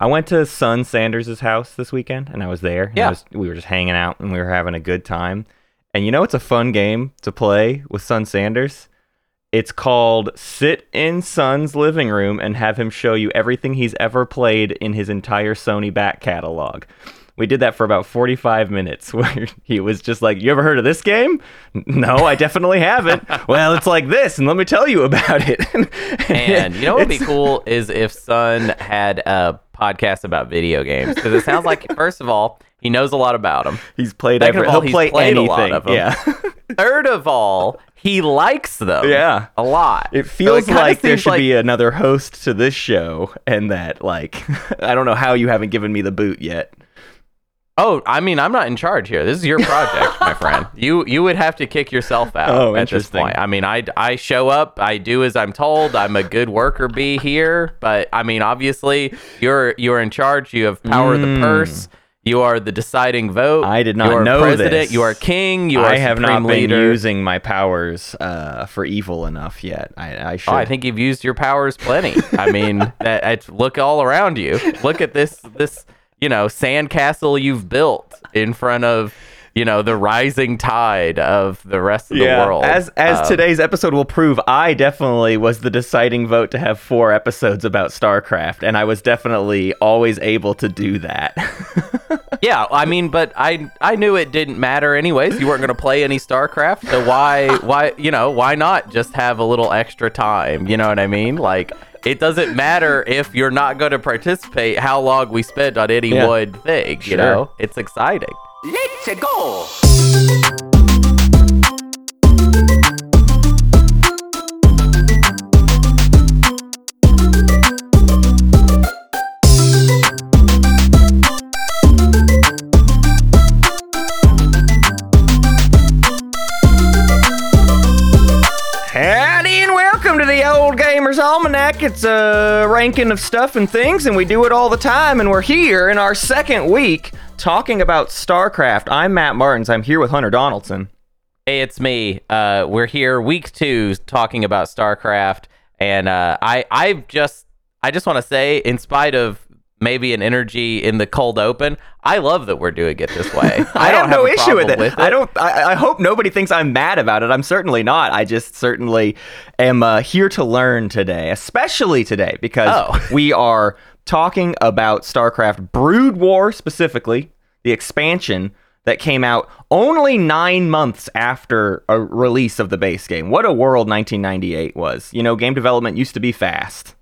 I went to Son Sanders' house this weekend, and I was there. Yeah. was- we were just hanging out, and we were having a good time. And you know, it's a fun game to play with Son Sanders. It's called Sit in Son's living room and have him show you everything he's ever played in his entire Sony back catalog. We did that for about 45 minutes where he was just like, You ever heard of this game? No, I definitely haven't. well, it's like this, and let me tell you about it. And you know what would be cool is if Son had a podcast about video games because it sounds like first of all he knows a lot about them. He's played Second every. all, He'll he's play played a anything. lot of 'em. Yeah, Third of all, he likes them. Yeah. a lot. it feels kinda like there should like- be another host to this show, and that like I don't know how you haven't given me the boot yet. Oh, I mean, I'm not in charge here. This is your project, my friend. You you would have to kick yourself out Oh, at this point. I mean, I I show up, I do as I'm told. I'm a good worker bee here, but I mean, obviously, you're you're in charge. You have power of the Mm. purse. You are the deciding vote. I did not you are know president. this. You are king. You are I have not been leader. using my powers uh, for evil enough yet. I, I should. Oh, I think you've used your powers plenty. I mean, that, look all around you. Look at this this you know sandcastle you've built in front of you know the rising tide of the rest of the world. As as Um, today's episode will prove, I definitely was the deciding vote to have four episodes about StarCraft, and I was definitely always able to do that. yeah, I mean, but I I knew it didn't matter anyways. You weren't going to play any StarCraft, so why why you know why not just have a little extra time? You know what I mean? Like. It doesn't matter if you're not going to participate how long we spent on any Yeah. one thing, you Sure. know? It's exciting. Let's go! Gamers Almanac. It's a ranking of stuff and things, and we do it all the time. And we're here in our second week talking about StarCraft. I'm Matt Martins. I'm here with Hunter Donaldson. Hey, it's me. Uh, we're here week two talking about StarCraft, and uh, I I've just I just want to say, in spite of maybe an energy in the cold open, I love that we're doing it this way. I, don't have no a issue with problem it. I don't. I, I hope nobody thinks I'm mad about it. I'm certainly not. I just certainly am uh, here to learn today, especially today because Oh. we are talking about StarCraft Brood War specifically, the expansion that came out only nine months after a release of the base game. What a world 1998 was. You know, game development used to be fast.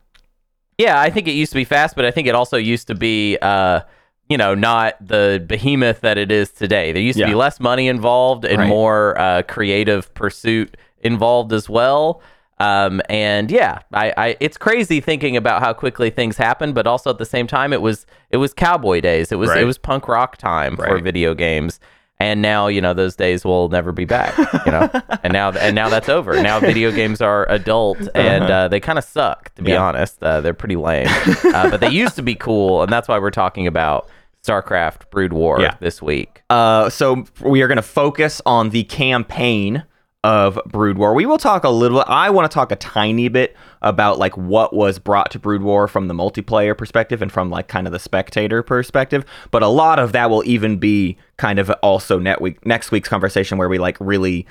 Yeah, I think it used to be fast, but I think it also used to be, uh, you know, not the behemoth that it is today. There used to be less money involved and Right. more uh, creative pursuit involved as well. Um, and yeah, I, I, it's crazy thinking about how quickly things happen, but also at the same time, it was, it was cowboy days. It was, Right. it was punk rock time for Right. video games. And now, you know, those days will never be back. You know, and now, and now that's over. Now video games are adult, and uh, they kind of suck, to be Yeah. honest. Uh, they're pretty lame, uh, but they used to be cool, and that's why we're talking about StarCraft Brood War Yeah. this week. Uh, so we are going to focus on the campaign of Brood War. We will talk a little. I want to talk a tiny bit about like what was brought to Brood War from the multiplayer perspective and from like kind of the spectator perspective. But a lot of that will even be kind of also net week, next week's conversation where we like really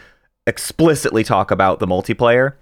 explicitly talk about the multiplayer.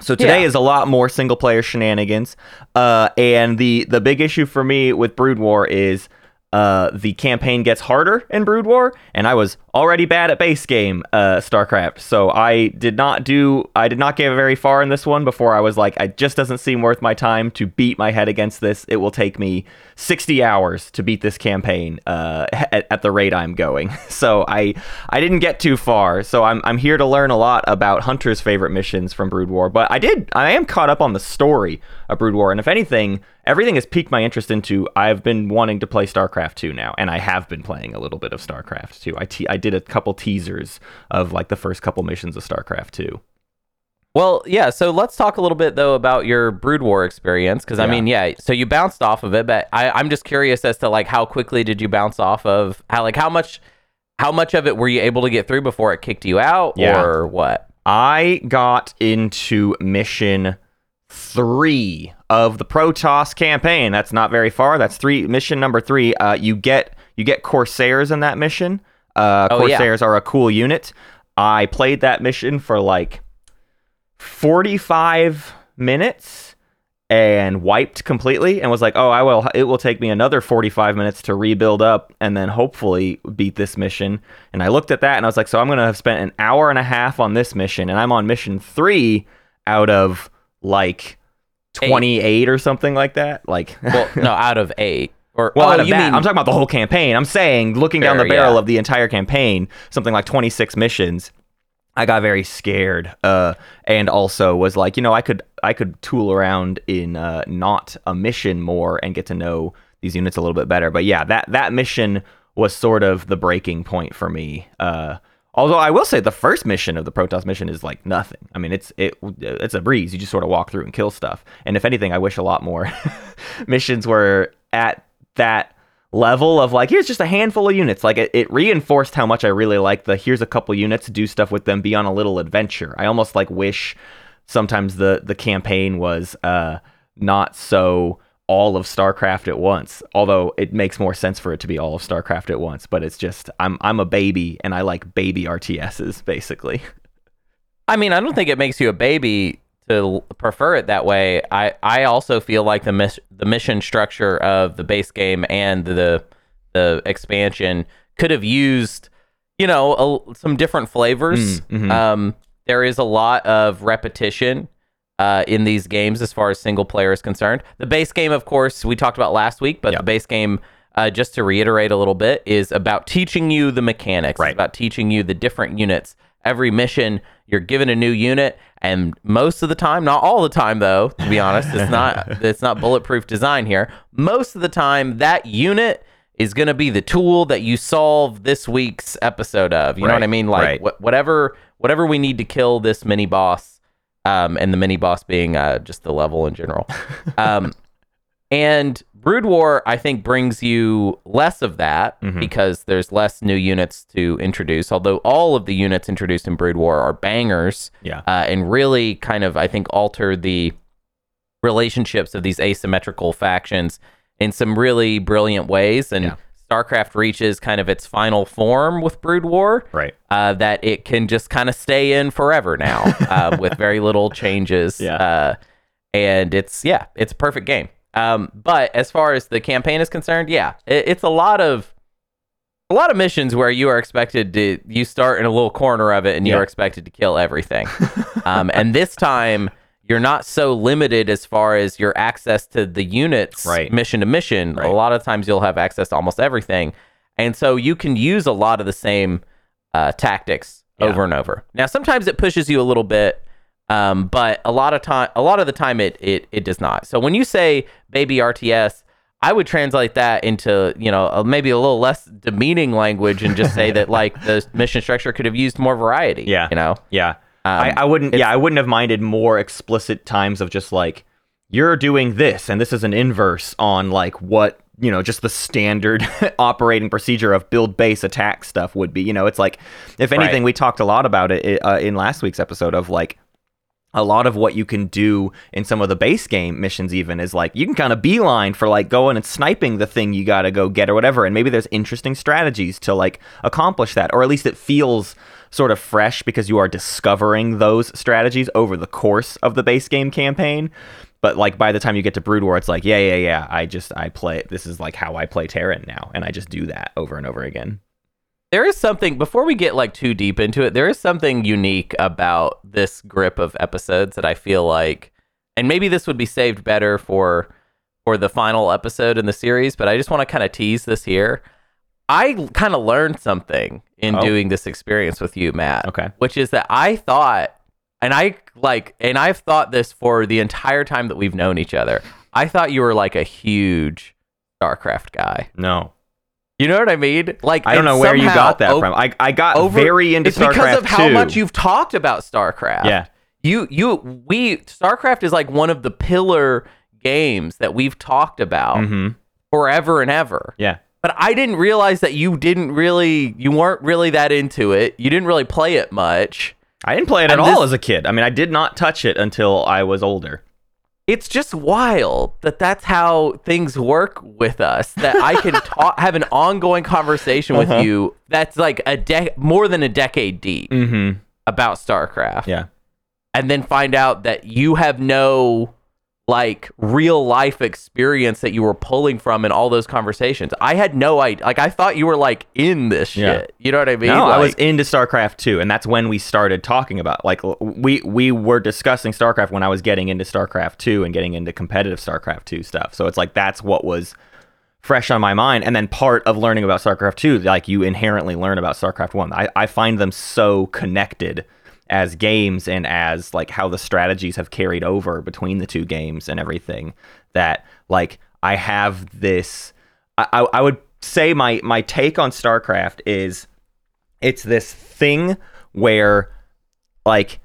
So today Yeah. is a lot more single player shenanigans. Uh, and the the big issue for me with Brood War is uh, the campaign gets harder in Brood War, and I was already bad at base game uh, StarCraft, so I did not do I did not get very far in this one before I was like, it just doesn't seem worth my time to beat my head against this. It will take me 60 hours to beat this campaign uh, at, at the rate I'm going. So I I didn't get too far. So I'm I'm here to learn a lot about Hunter's favorite missions from Brood War, but I did I am caught up on the story of Brood War, and if anything, everything has piqued my interest into. I've been wanting to play StarCraft 2 now, and I have been playing a little bit of StarCraft 2. I te- I did a couple teasers of like the first couple missions of StarCraft 2. Well, yeah. So let's talk a little bit though about your Brood War experience, because I Yeah. mean, yeah. So you bounced off of it, but I, I'm just curious as to like how quickly did you bounce off of how like how much how much of it were you able to get through before it kicked you out, Yeah. or what? I got into mission three of the Protoss campaign. That's not very far. That's three mission number three. Uh, you get you get Corsairs in that mission. Uh, Oh, yeah. Corsairs are a cool unit. I played that mission for like 45 minutes and wiped completely and was like, "Oh, I will it will take me another 45 minutes to rebuild up and then hopefully beat this mission." And I looked at that and I was like, "So I'm going to have spent an hour and a half on this mission and I'm on mission 3 out of like 28 or something like that." Like Well, no, out of eight. Or well, oh, out of you that, mean I'm talking about the whole campaign. I'm saying, looking down the barrel yeah. of the entire campaign, something like 26 missions. I got very scared, uh, and also was like, you know, I could I could tool around in uh, not a mission more and get to know these units a little bit better. But yeah, that that mission was sort of the breaking point for me. Uh, although I will say the first mission of the Protoss mission is like nothing. I mean, it's it it's a breeze. You just sort of walk through and kill stuff. And if anything, I wish a lot more missions were at that level of like here's just a handful of units. Like it, it reinforced how much i really like the here's a couple units do stuff with them be on a little adventure. I almost like wish sometimes the the campaign was uh not so all of starcraft at once although it makes more sense for it to be all of starcraft at once but it's just i'm i'm a baby and i like baby rts's basically. I mean, I don't think it makes you a baby to prefer it that way. I, I also feel like the miss, the mission structure of the base game and the the expansion could have used, you know, a, some different flavors. Mm, mhm. Um, there is a lot of repetition uh, in these games as far as single player is concerned. The base game, of course, we talked about last week, but Yeah. the base game. Uh, just to reiterate a little bit, is about teaching you the mechanics. Right. It's about teaching you the different units. Every mission, you're given a new unit, and most of the time, not all the time though, to be honest, it's not it's not bulletproof design here. Most of the time, that unit is going to be the tool that you solve this week's episode of. You know what I mean? Like right. wh- whatever whatever we need to kill this mini boss, um, and the mini boss being uh, just the level in general. Um, and Brood War, I think, brings you less of that Mhm. because there's less new units to introduce. Although all of the units introduced in Brood War are bangers yeah uh, and really kind of, I think, alter the relationships of these asymmetrical factions in some really brilliant ways. And Yeah. StarCraft reaches kind of its final form with Brood War right uh, that it can just kind of stay in forever now uh, with very little changes. Yeah. Uh, and it's, yeah, it's a perfect game. Um, but as far as the campaign is concerned, yeah, it, it's a lot of. A lot of missions where you are expected to you start in a little corner of it and Yeah. you're expected to kill everything. um, and this time you're not so limited as far as your access to the units Right. mission to mission. Right. A lot of times you'll have access to almost everything. And so you can use a lot of the same uh, tactics Yeah. over and over. Now sometimes it pushes you a little bit, um, but a lot of time, a lot of the time, it it it does not. So when you say baby RTS, I would translate that into you know uh, maybe a little less demeaning language and just say that like the mission structure could have used more variety. Yeah. you know. Yeah. Um, I, I wouldn't yeah, I wouldn't have minded more explicit times of just like you're doing this and this is an inverse on like what, you know, just the standard operating procedure of build base attack stuff would be. You know, it's like if anything Right. we talked a lot about it uh, in last week's episode of like a lot of what you can do in some of the base game missions even is like you can kind of beeline for like going and sniping the thing you got to go get or whatever and maybe there's interesting strategies to like accomplish that or at least it feels sort of fresh because you are discovering those strategies over the course of the base game campaign but like by the time you get to brood war it's like yeah yeah yeah i just i play this is like how i play terran now and i just do that over and over again There is something before we get like too deep into it. There is something unique about this grip of episodes that I feel like, and maybe this would be saved better for for the final episode in the series. But I just want to kind of tease this here. I kind of learned something in Oh. doing this experience with you, Matt. Okay. which is that I thought, and I like, and I've thought this for the entire time that we've known each other. I thought you were like a huge StarCraft guy. no You know what I mean? Like i don't know where you got that o- from i, I got over- very into it's starcraft because of how too. much you've talked about StarCraft. yeah You you we StarCraft is like one of the pillar games that we've talked about mm-hmm forever and ever. yeah But I didn't realize that you didn't really you weren't really that into it. You didn't really play it much. I didn't play it at And all as a kid. I mean, I did not touch it until I was older. It's just wild that that's how things work with us. That I can talk, have an ongoing conversation with Uh-huh. you that's like a de- more than a decade deep Mm-hmm. about StarCraft, Yeah. and then find out that you have no like real life experience that you were pulling from in all those conversations. I had no idea. Like I thought you were like in this shit. Yeah. You know what I mean? No, I was into StarCraft 2, and that's when we started talking about like we we were discussing StarCraft when I was getting into StarCraft 2 and getting into competitive StarCraft 2 stuff. So it's like that's what was fresh on my mind. And then part of learning about StarCraft 2, like you inherently learn about StarCraft 1. I, I find them so connected as games and as like how the strategies have carried over between the two games and everything that like I have this I, I, would say my my take on StarCraft is it's this thing where like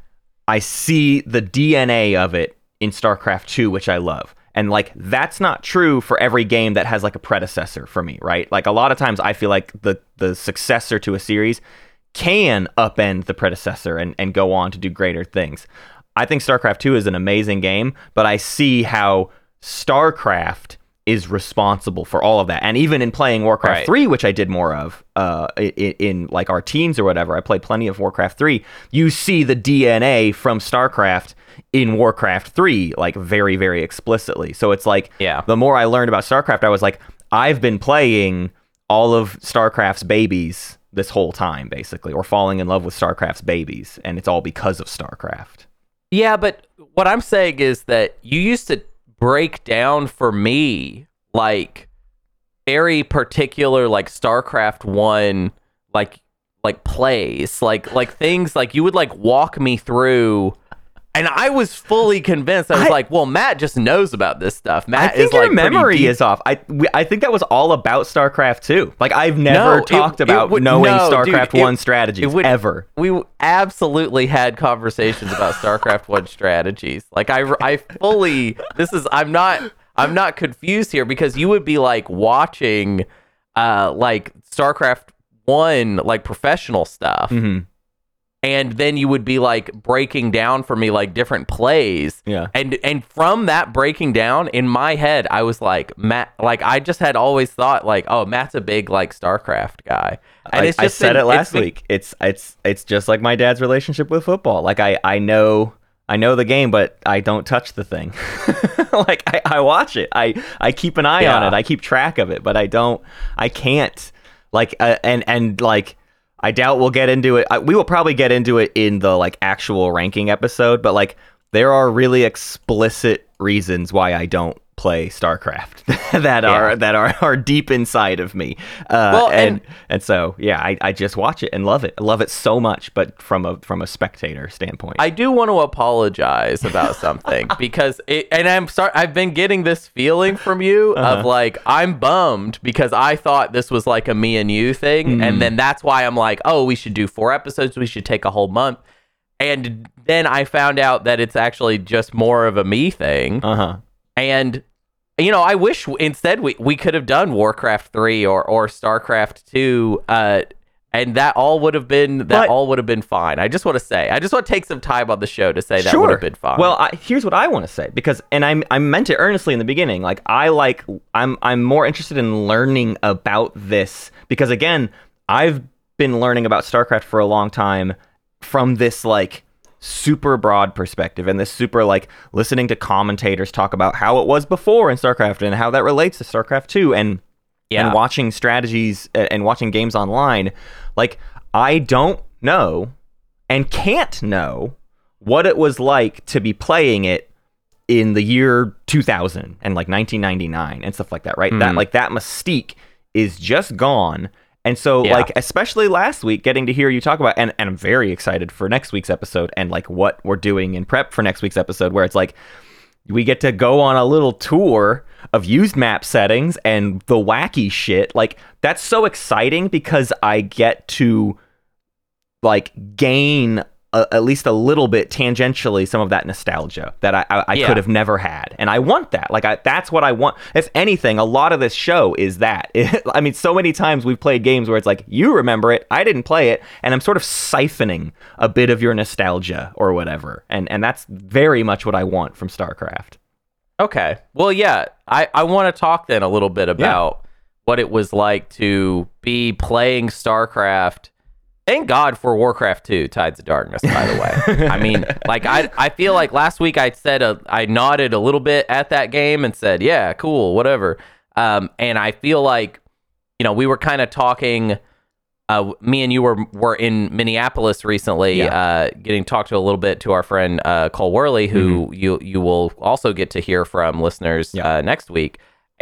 I see the DNA of it in StarCraft 2 which I love. And like that's not true for every game that has like a predecessor for me, right? Like a lot of times I feel like the the successor to a series can upend the predecessor and, and go on to do greater things. I think StarCraft 2 is an amazing game, but I see how StarCraft is responsible for all of that. And even in playing Warcraft Right. 3, which I did more of uh, in, in like our teens or whatever, I played plenty of Warcraft 3. You see the DNA from StarCraft in Warcraft 3 like very very explicitly. So it's like Yeah. the more I learned about StarCraft, I was like I've been playing all of StarCraft's babies this whole time basically or falling in love with StarCraft's babies and it's all because of StarCraft. Yeah, but what I'm saying is that you used to break down for me like very particular like StarCraft 1 like like plays, like like things like you would like walk me through and I was fully convinced. I was I- like, "Well, Matt just knows about this stuff. Matt I think is like your pretty memory is off. I we, I think that was all about StarCraft 2. Like I've never No, talked it about would- knowing no, dude, StarCraft it- 1 strategies it would- ever. we absolutely had conversations about StarCraft one strategies. Like I, I fully. This is. I'm not. I'm not confused here because you would be like watching, uh, like StarCraft one, like professional stuff, Mhm. And then you would be like breaking down for me like different plays. Yeah. And and from that breaking down in my head, I was like Matt. Like I just had always thought like, oh, Matt's a big like StarCraft guy. And I, it's I just said been- it it's last been- week. It's it's it's just like my dad's relationship with football. Like I I know I know the game, but I don't touch the thing. like I, I watch it. I I keep an eye on it. I keep track of it, but I don't. I can't. Like uh, and and like I doubt we'll get into it. I, we will probably get into it in the like actual ranking episode, but like there are really explicit reasons why I don't play StarCraft that are Yeah. that are, are deep inside of me. Uh, Well, and, and- and so yeah, I, I just watch it and love it. I love it so much, but from a from a spectator standpoint. I do want to apologize about something because it, and I'm sorry, I've been getting this feeling from you Uh-huh. of like, I'm bummed because I thought this was like a me and you thing. Mm-hmm. And then that's why I'm like, oh, we should do four episodes. We should take a whole month. And then I found out that it's actually just more of a me thing. uh huh. And you know, I wish instead we, we could have done Warcraft 3 or or StarCraft 2 uh and that all would have been that But- all would have been fine. I just want to say, I just want to take some time on the show to say that would have been fine. Well, I, here's what I want to say because, and I I meant it earnestly in the beginning. Like I like I'm I'm more interested in learning about this because again, I've been learning about StarCraft for a long time from this like super broad perspective and this super like listening to commentators talk about how it was before in StarCraft and how that relates to StarCraft 2 and Yeah. and watching strategies and watching games online like I don't know and can't know what it was like to be playing it in the year 2000 and like 1999 and stuff like that right that Mhm. like that mystique is just gone and so Yeah. like especially last week getting to hear you talk about and, and i'm very excited for next week's episode and like what we're doing in prep for next week's episode where it's like we get to go on a little tour of used map settings and the wacky shit like that's so exciting because i get to like gain a, at least a little bit tangentially some of that nostalgia that I, I, I Yeah. could have never had, and I want that. Like I, that's what I want. If anything, a lot of this show is that. I mean, so many times we've played games where it's like you remember it, I didn't play it, and I'm sort of siphoning a bit of your nostalgia or whatever, and and that's very much what I want from StarCraft. Okay. Well, yeah, I, I want to talk then a little bit about what it was like to be playing StarCraft. Thank God for Warcraft 2, Tides of Darkness, by the way. I mean, like, I, I feel like last week I said, a, I nodded a little bit at that game and said, yeah, cool, whatever. Um, and I feel like, you know, we were kind of talking. Uh, me and you were were in Minneapolis recently, Yeah. uh, getting talked to a little bit to our friend uh, Cole Worley, who you you will also get to hear from listeners Mm-hmm. Yeah. uh, next week.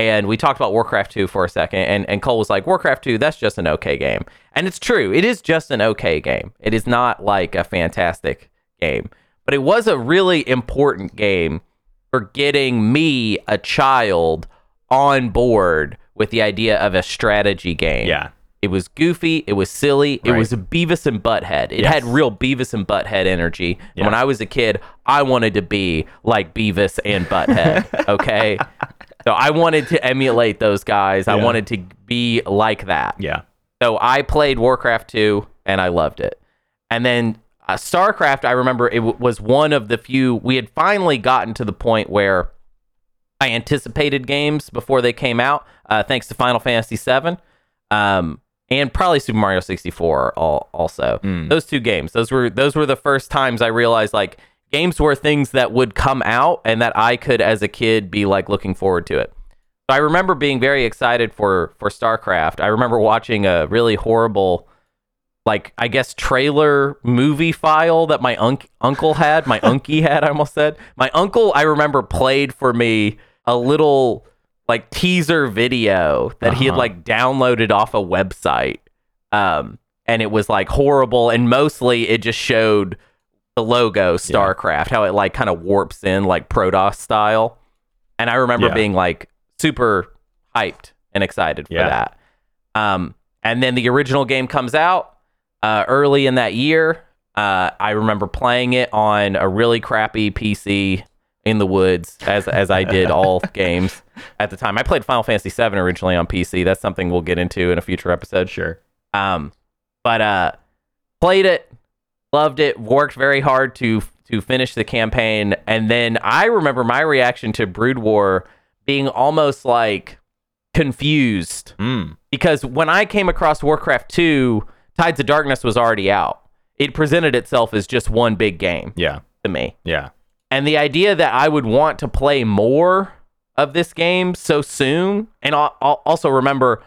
And we talked about Warcraft 2 for a second, and, and Cole was like, Warcraft 2, that's just an okay game. And it's true, it is just an okay game. It is not like a fantastic game, but it was a really important game for getting me, a child, on board with the idea of a strategy game. Yeah. It was goofy. It was silly. It was Beavis and Butthead. It Yes. had real Beavis and Butthead energy. And when I was a kid, I wanted to be like Beavis and Butthead. Okay. So I wanted to emulate those guys. I Yeah. wanted to be like that. Yeah. So I played Warcraft 2 and I loved it. And then uh, StarCraft, I remember it w- was one of the few, we had finally gotten to the point where I anticipated games before they came out, uh, thanks to Final Fantasy VII. Um, and probably Super Mario 64 al- also. Those two games. Those were those were the first times I realized like games were things that would come out and that I could as a kid be like looking forward to it. So I remember being very excited for for StarCraft. I remember watching a really horrible like I guess trailer movie file that my unc- uncle had, my unkie had, I almost said. My uncle I remember played for me a little like teaser video that he had Uh-huh. like downloaded off a website. Um and it was like horrible and mostly it just showed the logo StarCraft, how it like kind of warps in like Protoss style. And I remember Yeah. being like super hyped and excited for Yeah. that. Um, and then the original game comes out uh, early in that year. Uh, I remember playing it on a really crappy PC in the woods, as as I did all games at the time. I played Final Fantasy VII originally on PC. That's something we'll get into in a future episode. Sure. Um, but uh, played it, loved it, worked very hard to to finish the campaign, and then I remember my reaction to Brood War being almost like confused Mm. because when I came across Warcraft 2, Tides of Darkness was already out. It presented itself as just one big game Yeah. to me. Yeah. And the idea that I would want to play more of this game so soon, and I'll, I'll also remember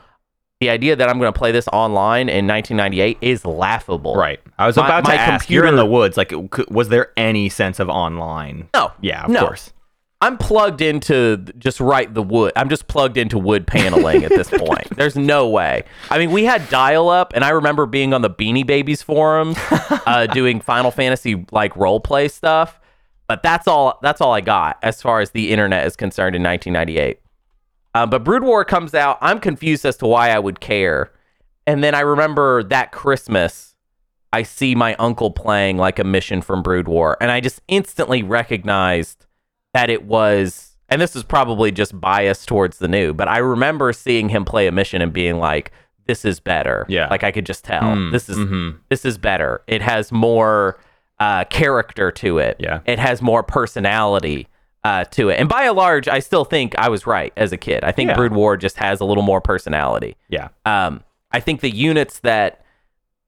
the idea that I'm going to play this online in 1998 is laughable. Right. I was My- about to my ask. You're in the woods. Like, was there any sense of online? No. Yeah, of no. course. I'm plugged into just right the wood. I'm just plugged into wood paneling at this point. There's no way. I mean, we had dial up, and I remember being on the Beanie Babies forums, uh, doing Final Fantasy like role play stuff. But that's all. That's all I got as far as the internet is concerned in 1998. Uh, but Brood War comes out. I'm confused as to why I would care. And then I remember that Christmas, I see my uncle playing like a mission from Brood War, and I just instantly recognized that it was. And this is probably just biased towards the new, but I remember seeing him play a mission and being like, "This is better." Yeah. like I could just tell Mm, this is mhm. this is better. It has more uh, character to it. Yeah. it has more personality uh, to it. And by and large, I still think I was right as a kid. I think Yeah. Brood War just has a little more personality. Yeah. Um, I think the units that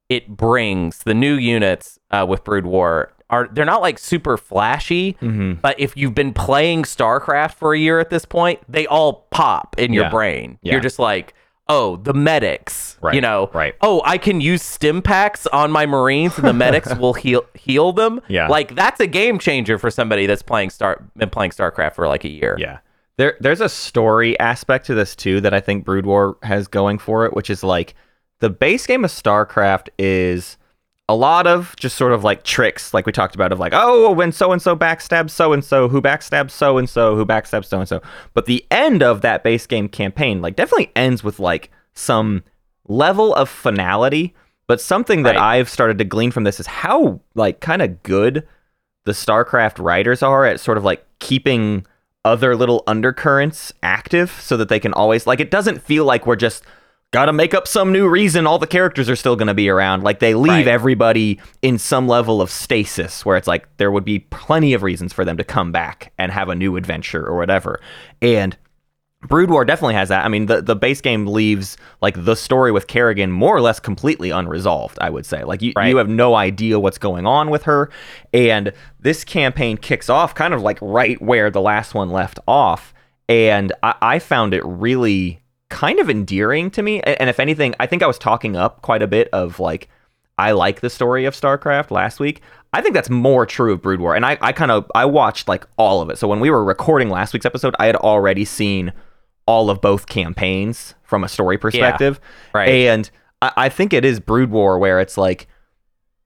it brings, the new units uh, with Brood War, are they're not like super flashy, Mm-hmm. but if you've been playing StarCraft for a year at this point, they all pop in your Yeah. brain. Yeah. You're just like, oh, the medics, Right, you know, right. Oh, I can use stim packs on my Marines, and the medics will heal heal them. Yeah. like that's a game changer for somebody that's playing Star been playing StarCraft for like a year. Yeah. There there's a story aspect to this too that I think Brood War has going for it, which is like the base game of StarCraft is a lot of just sort of like tricks, like we talked about, of like, oh, when so and so backstabs so and so, who backstabs so and so, who backstabs so and so. But the end of that base game campaign, like, definitely ends with like some level of finality. But something that Right. I've started to glean from this is how like kind of good the StarCraft writers are at sort of like keeping other little undercurrents active so that they can always like it doesn't feel like we're just got to make up some new reason all the characters are still going to be around. Like they leave Right. everybody in some level of stasis where it's like there would be plenty of reasons for them to come back and have a new adventure or whatever. And Brood War definitely has that. I mean, the, the base game leaves like the story with Kerrigan more or less completely unresolved, I would say. Like you, Right. you have no idea what's going on with her. And this campaign kicks off kind of like right where the last one left off. And I, I found it really kind of endearing to me. And if anything, I think I was talking up quite a bit of like, I like the story of StarCraft last week. I think that's more true of Brood War. And I, I kind of I watched like all of it. So when we were recording last week's episode, I had already seen all of both campaigns from a story perspective. right. And I, I think it is Brood War where it's like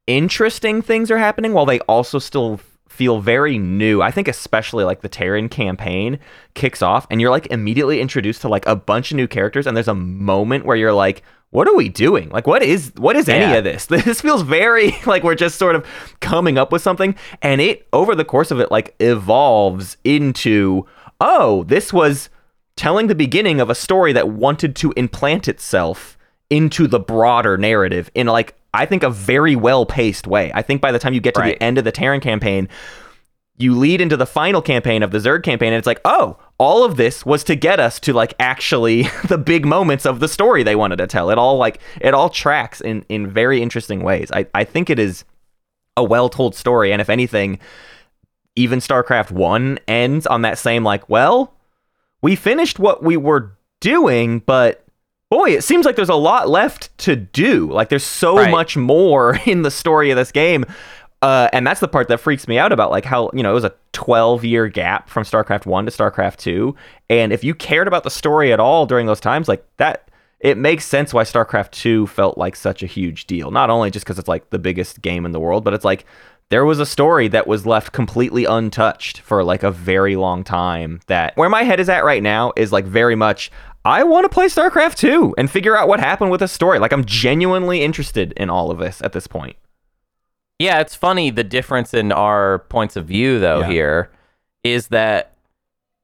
interesting things are happening while they also still feel very new. I think especially like the Terran campaign kicks off and you're like immediately introduced to like a bunch of new characters and there's a moment where you're like what are we doing? Like what is what is any Yeah. of this? This feels very like we're just sort of coming up with something and it over the course of it like evolves into oh, this was telling the beginning of a story that wanted to implant itself into the broader narrative in like I think a very well paced way. I think by the time you get to Right. the end of the Terran campaign, you lead into the final campaign of the Zerg campaign, and it's like, oh, all of this was to get us to like actually the big moments of the story they wanted to tell. It all like it all tracks in in very interesting ways. I I think it is a well told story, and if anything, even StarCraft One ends on that same like, well, we finished what we were doing, but boy, it seems like there's a lot left to do. Like there's so Right. much more in the story of this game. Uh, and that's the part that freaks me out about like how you know it was a 12 year gap from starcraft 1 to starcraft 2 and if you cared about the story at all during those times like that it makes sense why starcraft 2 felt like such a huge deal not only just because it's like the biggest game in the world but it's like there was a story that was left completely untouched for like a very long time that where my head is at right now is like very much I want to play StarCraft 2 and figure out what happened with the story. Like I'm genuinely interested in all of this at this point. Yeah, it's funny the difference in our points of view though Yeah. here is that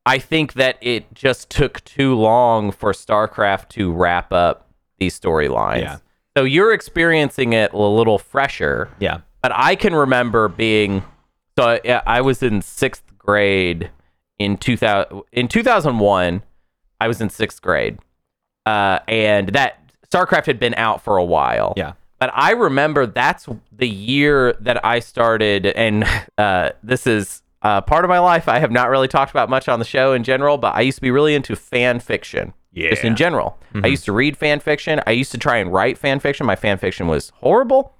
I think that it just took too long for StarCraft to wrap up these storylines. Yeah. So you're experiencing it a little fresher, Yeah. But I can remember being so yeah, I was in 6th grade in 2000 in 2001 I was in 6th grade. Uh, and that StarCraft had been out for a while. Yeah. But I remember that's the year that I started, and uh, this is uh, part of my life I have not really talked about much on the show in general, but I used to be really into fan fiction. Yeah. just in general. I used to read fan fiction. I used to try and write fan fiction. My fan fiction was horrible.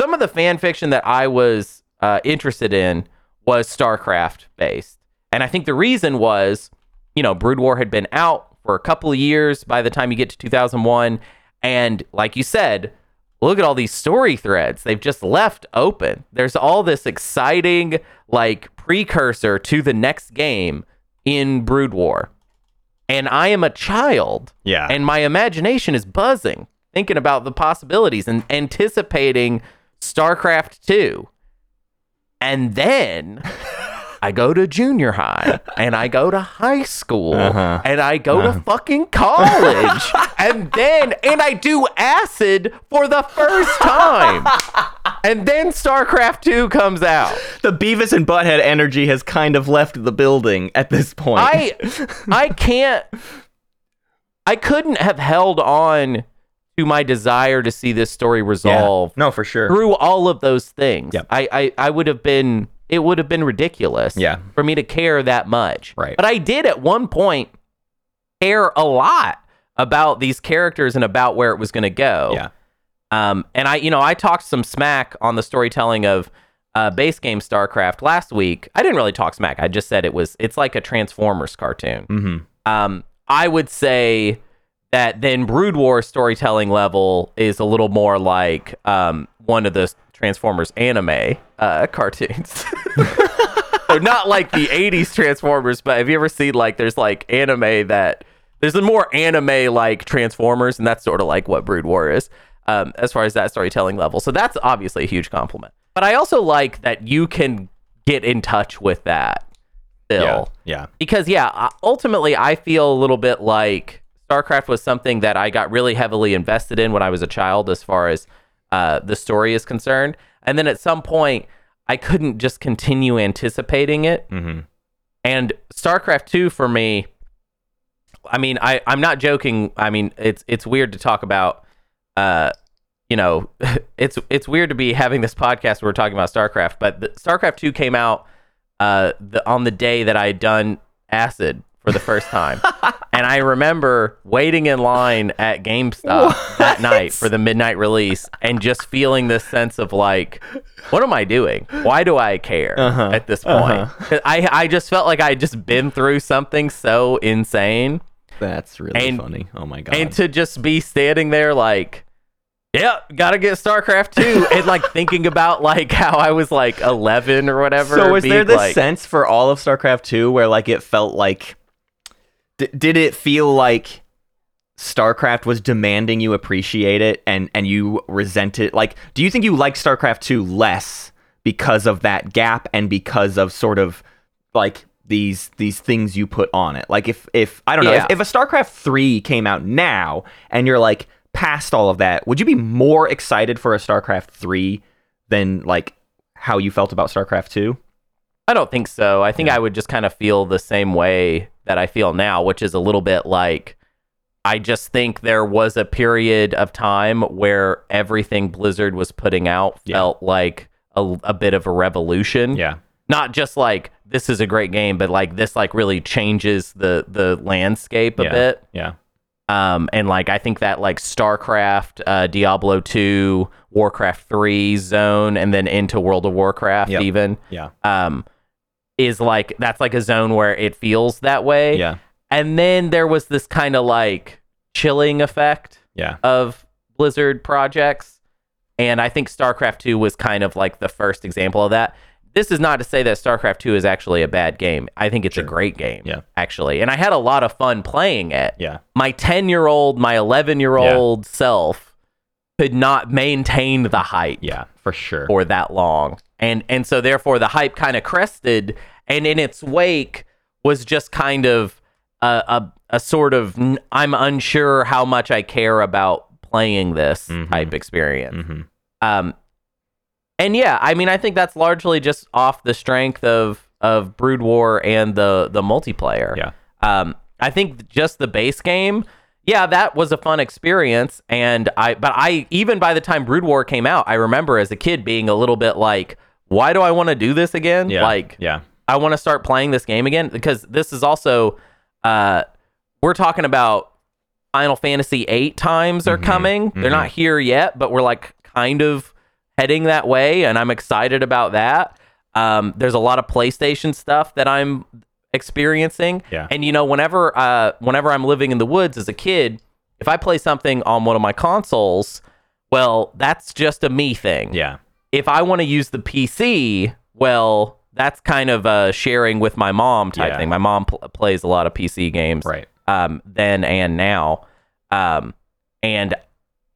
Some of the fan fiction that I was uh, interested in was StarCraft based. And I think the reason was, you know, Brood War had been out for a couple of years by the time you get to 2001. And like you said, look at all these story threads they've just left open. There's all this exciting, like, precursor to the next game in Brood War. And I am a child. Yeah. And my imagination is buzzing, thinking about the possibilities and anticipating StarCraft 2. And then I go to junior high and I go to high school Uh-huh. and I go to fucking college. and then, and I do acid for the first time. and then StarCraft 2 comes out. the Beavis and Butthead energy has kind of left the building at this point. I I can't I couldn't have held on to my desire to see this story Yeah. resolve No, for sure. through all of those things. Yep. I, I I would have been it would have been ridiculous Yeah. for me to care that much. Right. But I did at one point care a lot about these characters and about where it was going to go. Yeah. Um, and I, you know, I talked some smack on the storytelling of uh, base game StarCraft last week. I didn't really talk smack. I just said it was, it's like a Transformers cartoon. hmm Um, I would say that then Brood War storytelling level is a little more like um, one of the Transformers anime uh, cartoons. so not like the 80s Transformers, but have you ever seen like there's like anime that there's a more anime like Transformers, and that's sort of like what Brood War is um, as far as that storytelling level. So that's obviously a huge compliment. But I also like that you can get in touch with that still Yeah. Yeah. because yeah uh, ultimately i feel a little bit like StarCraft was something that I got really heavily invested in when I was a child, as far as uh, the story is concerned. And then at some point, I couldn't just continue anticipating it. Mm-hmm. And StarCraft 2 for me, I mean, I, I'm not joking. I mean, it's it's weird to talk about uh, you know, it's it's weird to be having this podcast where we're talking about StarCraft, but the, StarCraft 2 came out uh the, on the day that I had done acid for the first time. and I remember waiting in line at GameStop that night for the midnight release and just feeling this sense of like, what am I doing? Why do I care Uh-huh. at this point? 'Cause I, I just felt like I had just been through something so insane. That's really And- funny. Oh my god. And to just be standing there like, yeah, gotta get StarCraft 2 and like thinking about like how I was like 11 or whatever. so was there this like, sense for all of StarCraft 2 where like it felt like d- did it feel like StarCraft was demanding you appreciate it and and you resent it? Like do you think you like StarCraft 2 less because of that gap and because of sort of like these these things you put on it? Like if if I don't know, Yeah. if, if a StarCraft 3 came out now and you're like past all of that, would you be more excited for a StarCraft 3 than like how you felt about StarCraft 2? I don't think so. I think I would just kind of feel the same way that I feel now, which is a little bit like I just think there was a period of time where everything Blizzard was putting out Yeah. felt like a, a bit of a revolution. Yeah. Not just like this is a great game, but like this like really changes the the landscape a yeah. bit. Yeah. Um, and like I think that like StarCraft, uh, Diablo two, Warcraft three, Zone, and then into World of Warcraft Yep. even Yeah. um, is like that's like a zone where it feels that way. Yeah. And then there was this kind of like chilling effect Yeah. of Blizzard projects. And I think StarCraft 2 was kind of like the first example of that. This is not to say that StarCraft 2 is actually a bad game. I think it's a great game, Yeah. actually. And I had a lot of fun playing it. Yeah. My 10 year old, my 11 year old self could not maintain the hype Yeah. For sure. for that long. And and so therefore the hype kind of crested and in its wake was just kind of a a, a sort of n- I'm unsure how much I care about playing this Mhm. type experience. Mhm. Um and yeah, I mean I think that's largely just off the strength of of Brood War and the the multiplayer. Yeah. Um, I think just the base game, yeah, that was a fun experience. And I, but I, even by the time Brood War came out, I remember as a kid being a little bit like, why do I want to do this again? Yeah. Like, yeah. I want to start playing this game again because this is also, uh, we're talking about Final Fantasy eight times are Mhm, coming. They're mhm. not here yet, but we're like kind of heading that way, and I'm excited about that. Um, there's a lot of PlayStation stuff that I'm experiencing, Yeah. and you know, whenever uh, whenever I'm living in the woods as a kid, if I play something on one of my consoles, well, that's just a me thing Yeah. if I want to use the PC, well, that's kind of a sharing with my mom type Yeah. thing. My mom pl- plays a lot of PC games, Right. um, then and now, um, and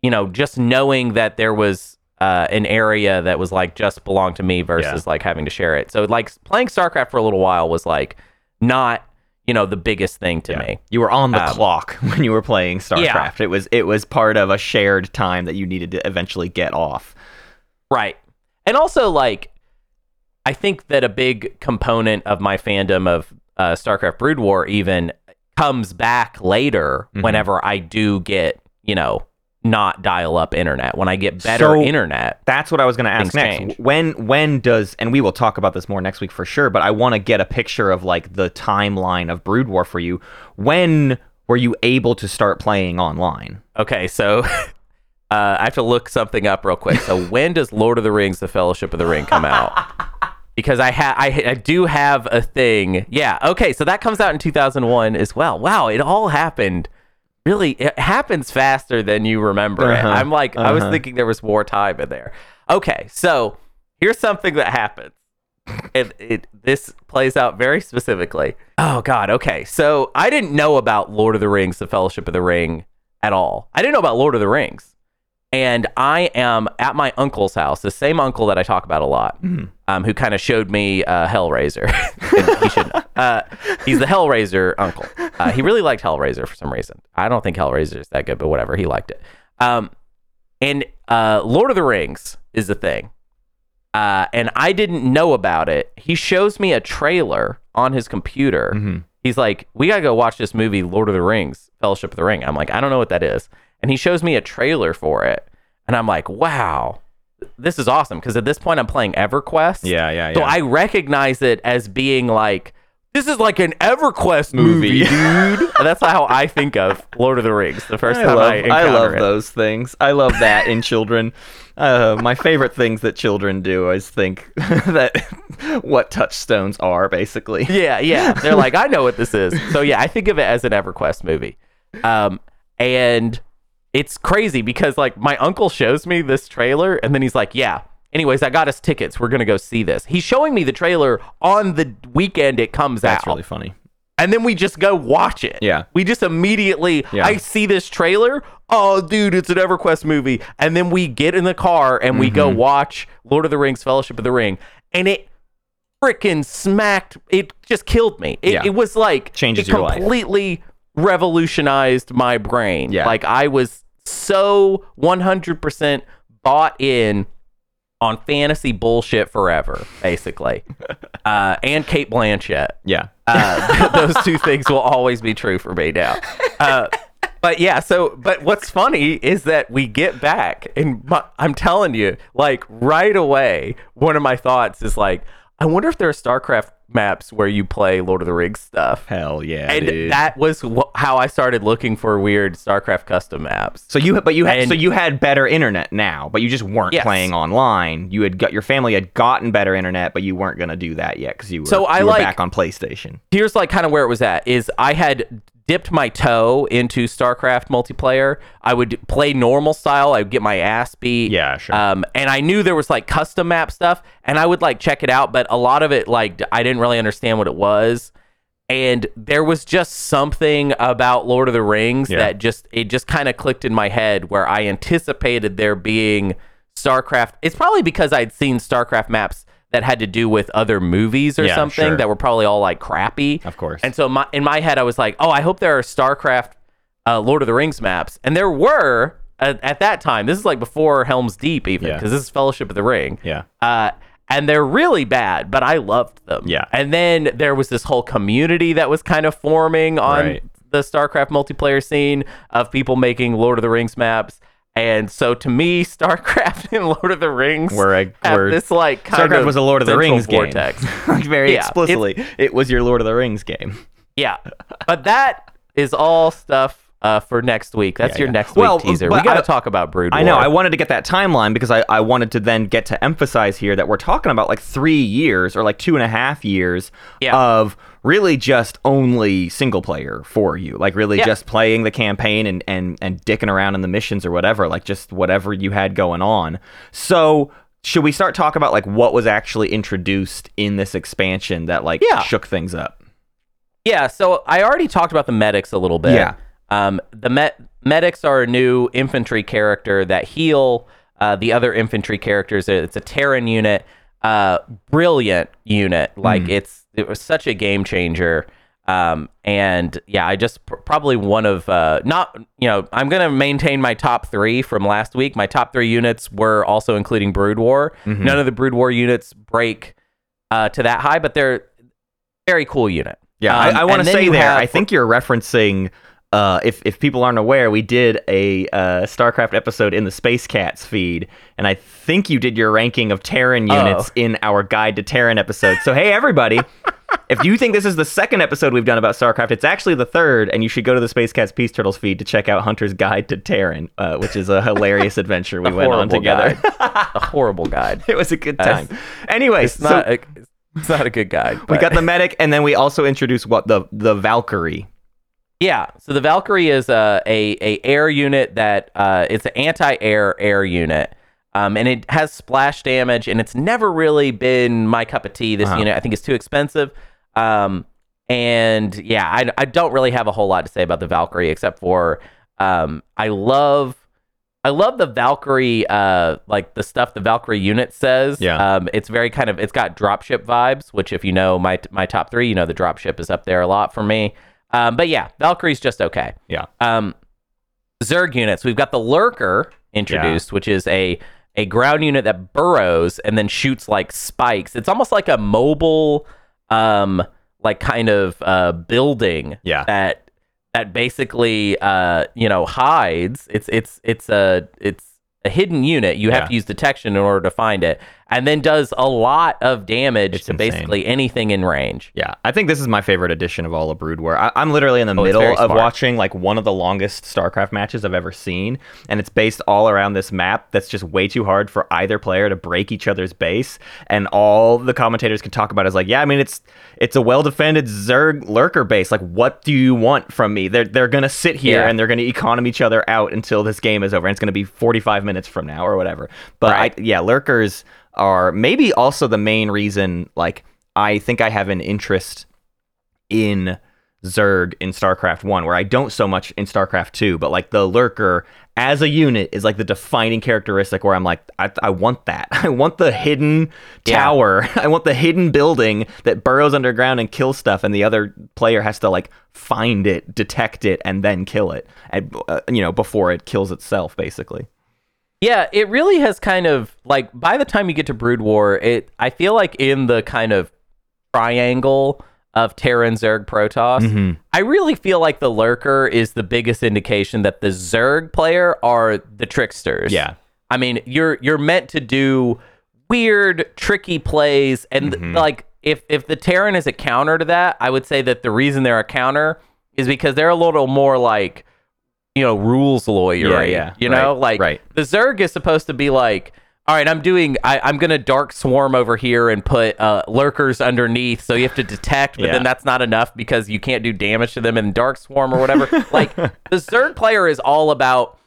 you know, just knowing that there was uh, an area that was like just belonged to me versus like having to share it. So like playing StarCraft for a little while was like not you know the biggest thing to Yeah. me. You were on the Um, clock when you were playing StarCraft. Yeah. It was it was part of a shared time that you needed to eventually get off. Right. And also, like, I think that a big component of my fandom of uh, StarCraft Brood War even comes back later Mhm. whenever I do get, you know, not dial up internet. When I get better So- internet. That's what I was going to ask next. change. When when does and we will talk about this more next week for sure, but I want to get a picture of like the timeline of Brood War for you. When were you able to start playing online? Okay, so uh, I have to look something up real quick. So, when does Lord of the Rings: The Fellowship of the Ring come out? Because I ha- I, I do have a thing. Yeah. Okay. So that comes out in 2001 as well. Wow. It all happened. Really, it happens faster than you remember Uh-huh, it. I'm like, I was uh-huh. thinking there was more time in there. Okay. So here's something that happens. It, it this plays out very specifically. Oh God. Okay. So I didn't know about Lord of the Rings: The Fellowship of the Ring at all. I didn't know about Lord of the Rings. And I am at my uncle's house, the same uncle that I talk about a lot, um, who kind of showed me uh, Hellraiser. He should, uh, he's the Hellraiser uncle. Uh, he really liked Hellraiser for some reason. I don't think Hellraiser is that good, but whatever. He liked it. Um, and uh, Lord of the Rings is the thing. Uh, and I didn't know about it. He shows me a trailer on his computer. Mm-hmm. He's like, "We gotta go watch this movie, Lord of the Rings, Fellowship of the Ring." I'm like, "I don't know what that is," and he shows me a trailer for it, and I'm like, "Wow, this is awesome!" Because at this point, I'm playing EverQuest. Yeah, yeah, So. I recognize it as being like, this is like an EverQuest movie, Movie. dude. That's how I think of Lord of the Rings. The first I time love, I, I, encounter love it. those things. I love that in children. Uh, my favorite things that children do is think that what touchstones are, basically. Yeah, yeah. They're like, I know what this is. So yeah, I think of it as an EverQuest movie. Um, and it's crazy because like my uncle shows me this trailer and then he's like, Yeah. Anyways, I got us tickets. We're gonna go see this. He's showing me the trailer on the weekend it comes out. That's out. really funny. and then we just go watch it. Yeah. We just immediately Yeah. I see this trailer. Oh, dude, it's an EverQuest movie. And then we get in the car and we Mm-hmm. go watch Lord of the Rings Fellowship of the Ring. And it freaking smacked it just killed me. It, Yeah. it was like Changes it your life. completely revolutionized my brain. Yeah. Like I was so 100% bought in on fantasy bullshit forever, basically. uh, and Cate Blanchett. Yeah. Uh, those two things will always be true for me now. Uh, but yeah, so but what's funny is that we get back, and my, I'm telling you, like right away, one of my thoughts is like, I wonder if there are StarCraft maps where you play Lord of the Rings stuff. Hell yeah, And dude. that was wh- how I started looking for weird StarCraft custom maps. so you, but you had, and- so you had better internet now, but you just weren't Yes. playing online. You had got your family had gotten better internet, but you weren't gonna do that yet because you were, So I you like- back on PlayStation. here's like kind of where it was at is I had dipped my toe into StarCraft multiplayer. I would play normal style. I would get my ass beat. Yeah, sure. Um, and I knew there was like custom map stuff, and I would like check it out, but a lot of it like I didn't really understand what it was. And there was just something about Lord of the Rings Yeah. that just it just kind of clicked in my head where I anticipated there being StarCraft. It's probably because I'd seen StarCraft maps that had to do with other movies or Yeah, something sure. that were probably all like crappy. Of course. And so my, in my head, I was like, oh, I hope there are StarCraft, uh, Lord of the Rings maps. And there were at, at that time. This is like before Helm's Deep, even, Yeah. because this is Fellowship of the Ring. Yeah. Uh, and they're really bad, but I loved them. Yeah. And then there was this whole community that was kind of forming on Right. the StarCraft multiplayer scene of people making Lord of the Rings maps. And so to me, StarCraft and Lord of the Rings Were a- were- this like kind StarCraft of was a Lord of the Rings vortex. game. very Yeah, explicitly, it was your Lord of the Rings game. Yeah, but that is all stuff uh, for next week. That's Yeah, your yeah. next week Well, teaser. We got to talk about Brood. I know. I wanted to get that timeline because I, I wanted to then get to emphasize here that we're talking about like three years or like two and a half years Yeah. of really just only single player for you. Like really just playing the campaign and, and, and dicking around in the missions or whatever. Like just whatever you had going on. So should we start talking about like what was actually introduced in this expansion that like shook things up? Yeah, so I already talked about the medics a little bit. Yeah. Um, the met- medics are a new infantry character that heal uh, the other infantry characters. It's a Terran unit, uh, brilliant unit. Like it's it was such a game changer. Um, and yeah, I just pr- probably one of uh, not you know I'm gonna maintain my top three from last week. My top three units were also including Brood War. None of the Brood War units break uh, to that high, but they're very cool unit. Yeah, Um, I, I want to say there. have- I think you're referencing. Uh, if if people aren't aware, we did a uh, StarCraft episode in the Space Cats feed, and I think you did your ranking of Terran units Oh. in our Guide to Terran episode. So hey, everybody, if you think this is the second episode we've done about StarCraft, it's actually the third, and you should go to the Space Cats Peace Turtles feed to check out Hunter's Guide to Terran, uh, which is a hilarious adventure we went on together. a horrible guide. it was a good time. Anyways, It's not. so a, it's not a good guide. we got the medic, and then we also introduced what the the Valkyrie. Yeah. So the Valkyrie is a a, a air unit that uh, it's an anti-air air unit. Um, and it has splash damage, and it's never really been my cup of tea. This Uh-huh. unit, I think, is too expensive. Um, and yeah, I, I don't really have a whole lot to say about the Valkyrie except for um, I love I love the Valkyrie, uh, like the stuff the Valkyrie unit says. Yeah. Um, it's very kind of it's got dropship vibes, which if you know my my top three, you know the dropship is up there a lot for me. Um, but yeah, Valkyrie's just okay. Yeah. Um, Zerg units. We've got the Lurker introduced, which is a a ground unit that burrows and then shoots like spikes. It's almost like a mobile, um, like kind of uh, building Yeah. that that basically uh, you know hides. It's it's it's a it's a hidden unit. You have Yeah. to use detection in order to find it, and then does a lot of damage It's to insane. basically anything in range. Yeah, I think this is my favorite edition of all of Brood War. I, I'm literally in the Oh, middle of smart. watching like one of the longest StarCraft matches I've ever seen, and it's based all around this map that's just way too hard for either player to break each other's base. And all the commentators can talk about is like, yeah, I mean, it's it's a well defended Zerg lurker base. Like, what do you want from me? They're they're gonna sit here Yeah. and they're gonna econom each other out until this game is over, and it's gonna be 45 minutes from now or whatever. But Right. I, yeah, lurkers are maybe also the main reason. Like, I think I have an interest in Zerg in StarCraft 1, where I don't so much in StarCraft 2, but like the lurker as a unit is like the defining characteristic where I'm like, I, I want that. I want the hidden Yeah. tower. I want the hidden building that burrows underground and kills stuff, and the other player has to like find it, detect it, and then kill it. And, uh, you know, before it kills itself, basically. Yeah, it really has kind of like by the time you get to Brood War, it I feel like in the kind of triangle of Terran, Zerg, Protoss, Mm-hmm. I really feel like the Lurker is the biggest indication that the Zerg player are the tricksters. Yeah. I mean, you're you're meant to do weird, tricky plays, and Mm-hmm. like if if the Terran is a counter to that, I would say that the reason they're a counter is because they're a little more like you know rules lawyer. Yeah, yeah, You know, right, like right. the Zerg is supposed to be like. All right, I'm doing. I, I'm gonna dark swarm over here and put uh, lurkers underneath, so you have to detect, but Yeah. then that's not enough because you can't do damage to them in dark swarm or whatever. like the Zerg player is all about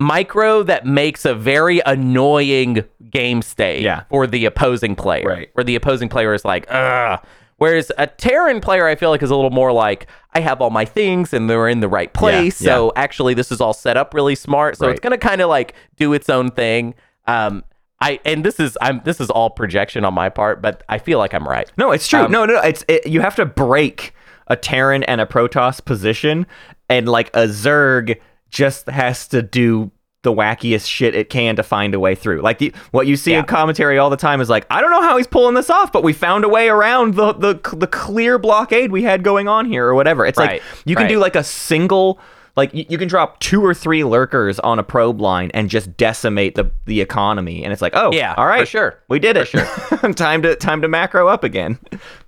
micro that makes a very annoying game state Yeah. for the opposing player. Right. Where the opposing player is like, ugh. Whereas a Terran player, I feel like, is a little more like, I have all my things and they're in the right place. yeah. So actually, this is all set up really smart. So it's going to kind of like do its own thing. Um, I and this is I'm this is all projection on my part, but I feel like I'm right. No, it's true. Um, no, no, it's it, you have to break a Terran and a Protoss position, and like a Zerg just has to do the wackiest shit it can to find a way through. Like the, what you see Yeah. in commentary all the time is like, I don't know how he's pulling this off, but we found a way around the the the clear blockade we had going on here or whatever. It's Right, like you can right. do like a single. Like you, you can drop two or three lurkers on a probe line and just decimate the, the economy, and it's like, oh, Yeah, all right, for sure. we did it. time to time to macro up again.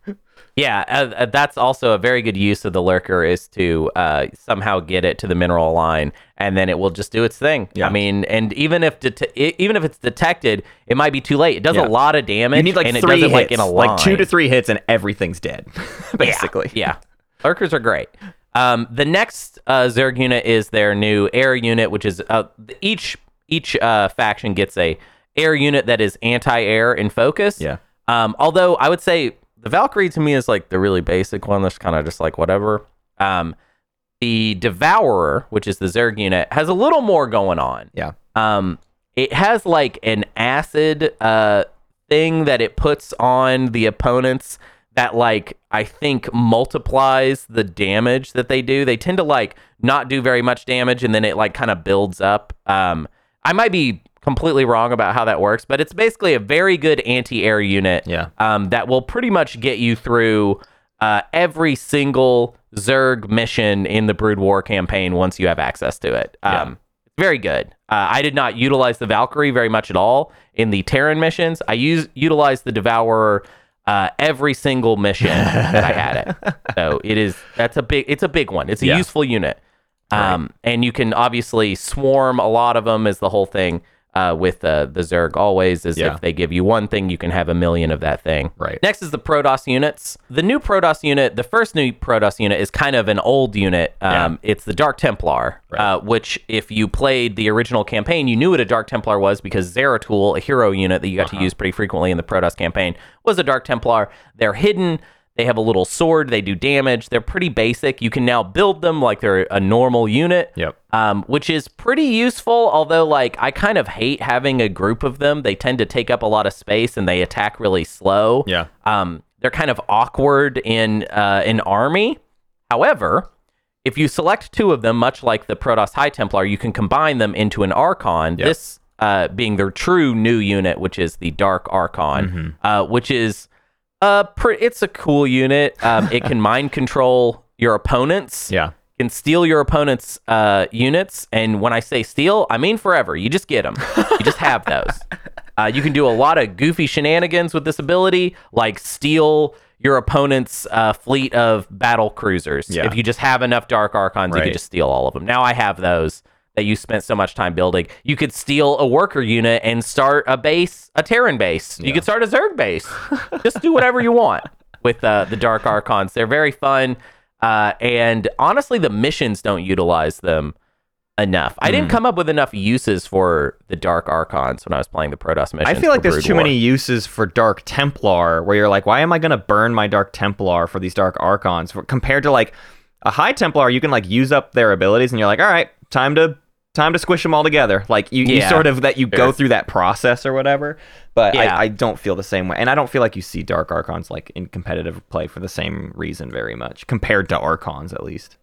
Yeah, uh, uh, that's also a very good use of the lurker is to uh, somehow get it to the mineral line, and then it will just do its thing. Yeah. I mean, and even if det- even if it's detected, it might be too late. It does Yeah. a lot of damage. You need like and it three does it hits, like in a line. like two to three hits, and everything's dead, basically. Yeah. Lurkers are great. Um, the next uh, Zerg unit is their new air unit, which is uh, each each uh, faction gets a air unit that is anti-air in focus. Yeah. Um, although I would say the Valkyrie to me is like the really basic one that's kind of just like whatever. Um, the Devourer, which is the Zerg unit, has a little more going on. Yeah. Um, it has like an acid uh thing that it puts on the opponents that like I think multiplies the damage that they do. They tend to like not do very much damage and then it like kind of builds up. Um I might be completely wrong about how that works, but it's basically a very good anti-air unit Yeah. um, that will pretty much get you through uh, every single Zerg mission in the Brood War campaign once you have access to it. Yeah. Um, very good. Uh, I did not utilize the Valkyrie very much at all in the Terran missions. I use utilized the Devourer uh, every single mission that I had it. So it is that's a big it's a big one. It's a Yeah. useful unit. Um, and you can obviously swarm a lot of them is the whole thing uh, with uh, the Zerg always is Yeah. if they give you one thing, you can have a million of that thing. Right. Next is the Protoss units. The new Protoss unit, the first new Protoss unit is kind of an old unit. Um, It's the Dark Templar, uh, which if you played the original campaign, you knew what a Dark Templar was because Zeratul, a hero unit that you got Uh-huh. to use pretty frequently in the Protoss campaign, was a Dark Templar. They're hidden. They have a little sword. They do damage. They're pretty basic. You can now build them like they're a normal unit. Yep. Um, which is pretty useful. Although, like, I kind of hate having a group of them. They tend to take up a lot of space and they attack really slow. Yeah. Um, they're kind of awkward in uh, an army. However, if you select two of them, much like the Protoss High Templar, you can combine them into an Archon. Yep. This uh, being their true new unit, which is the Dark Archon, uh, which is uh, pre- it's a cool unit. Um, it can mind control your opponents. Yeah. Can steal your opponent's uh, units, and when I say steal, I mean forever. You just get them. You just have those. Uh, you can do a lot of goofy shenanigans with this ability, like steal your opponent's uh, fleet of battle cruisers. Yeah. If you just have enough Dark Archons, you can just steal all of them. Now I have those that you spent so much time building. You could steal a worker unit and start a base, a Terran base. You could start a Zerg base. just do whatever you want with uh, the Dark Archons. They're very fun. Uh, and honestly, the missions don't utilize them enough. I Hmm. didn't come up with enough uses for the Dark Archons when I was playing the Protoss mission. I feel like there's Brood too War. many uses for Dark Templar where you're like, why am I going to burn my Dark Templar for these Dark Archons? For- Compared to like a High Templar, you can like use up their abilities and you're like, all right, time to time to squish them all together. Like you, you sort of that you go through that process or whatever. But Yeah. I, I don't feel the same way, and I don't feel like you see Dark Archons like in competitive play for the same reason very much compared to Archons at least.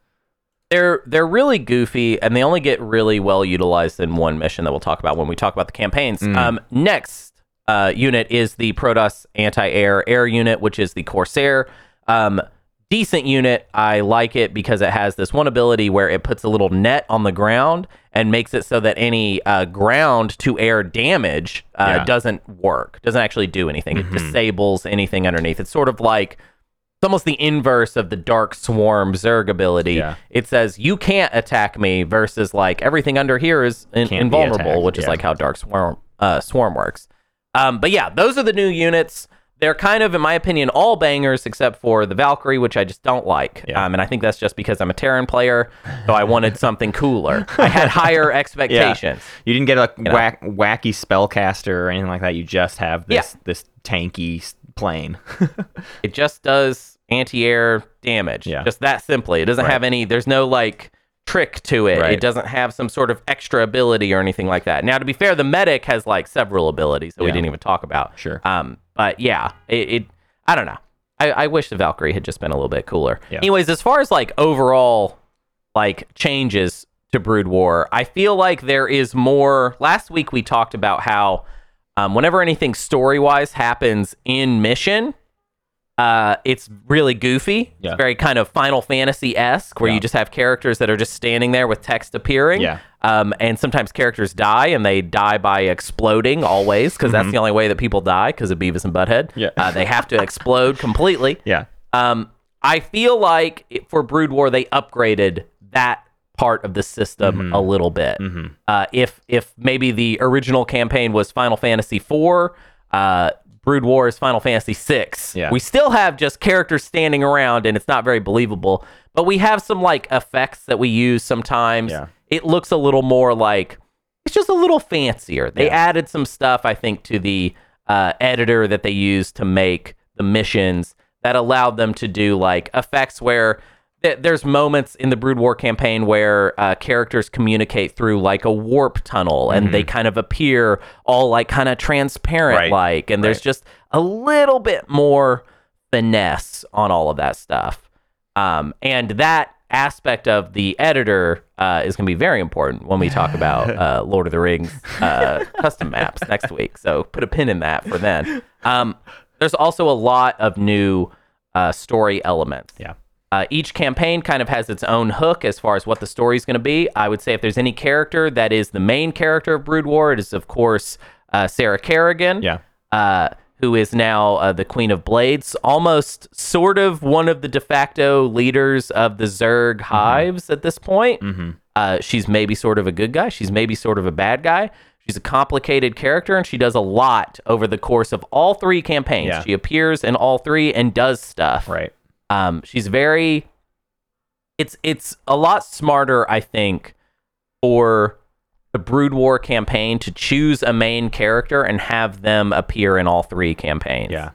They're they're really goofy, and they only get really well utilized in one mission that we'll talk about when we talk about the campaigns. Mm. Um, next uh, unit is the Protoss anti-air air unit, which is the Corsair. Um, decent unit. I like it because it has this one ability where it puts a little net on the ground and makes it so that any uh, ground to air damage uh, Yeah. Mm-hmm. doesn't work. Doesn't actually do anything. It disables anything underneath. It's sort of like it's almost the inverse of the Dark Swarm Zerg ability. Yeah. It says you can't attack me versus like everything under here is in- invulnerable, which is like how Dark Swarm uh, Swarm works. Um, but yeah, those are the new units. They're kind of, in my opinion, all bangers except for the Valkyrie, which I just don't like. Yeah. Um, and I think that's just because I'm a Terran player, so I wanted something cooler. I had higher expectations. Yeah. You didn't get a whack, wacky spellcaster or anything like that. You just have this Yeah. this tanky plane. It just does anti-air damage. Yeah. Just that simply. It doesn't Right. have any there's no like trick to it. Right. It doesn't have some sort of extra ability or anything like that. Now to be fair, the medic has like several abilities that we didn't even talk about. Sure. Um but yeah, it, it I don't know. I, I wish the Valkyrie had just been a little bit cooler. Yeah. Anyways, as far as like overall like changes to Brood War, I feel like there is more. Last week we talked about how um, whenever anything story wise happens in mission, uh, it's really goofy. Yeah. It's very kind of Final Fantasy esque, where Yeah. you just have characters that are just standing there with text appearing. Yeah. Um, and sometimes characters die, and they die by exploding always, because that's the only way that people die because of Beavis and Butthead. Mm-hmm. Yeah. Uh, they have to explode completely. yeah. Um, I feel like it- for Brood War they upgraded that part of the system Mm-hmm. a little bit. Uh, if if maybe the original campaign was Final Fantasy IV, uh, Brood War is Final Fantasy VI. Yeah. We still have just characters standing around, and it's not very believable. But we have some like effects that we use sometimes. Yeah. It looks a little more like it's just a little fancier. They Yeah. added some stuff, I think, to the uh, editor that they used to make the missions that allowed them to do like effects where th- there's moments in the Brood War campaign where uh, characters communicate through like a warp tunnel and they kind of appear all like kind of transparent Right. like, and there's Right. just a little bit more finesse on all of that stuff. Um, and that aspect of the editor uh, is going to be very important when we talk about uh, Lord of the Rings uh, custom maps next week. So put a pin in that for then. Um, there's also a lot of new uh, story elements. Yeah. Uh, each campaign kind of has its own hook as far as what the story is going to be. I would say if there's any character that is the main character of Brood War, it is of course uh, Sarah Kerrigan Yeah. uh, who is now uh, the Queen of Blades, almost sort of one of the de facto leaders of the Zerg hives at this point. Uh, she's maybe sort of a good guy. She's maybe sort of a bad guy. She's a complicated character, and she does a lot over the course of all three campaigns. Yeah. She appears in all three and does stuff. Right. Um, she's very. It's it's a lot smarter, I think, for the Brood War campaign to choose a main character and have them appear in all three campaigns. Yeah.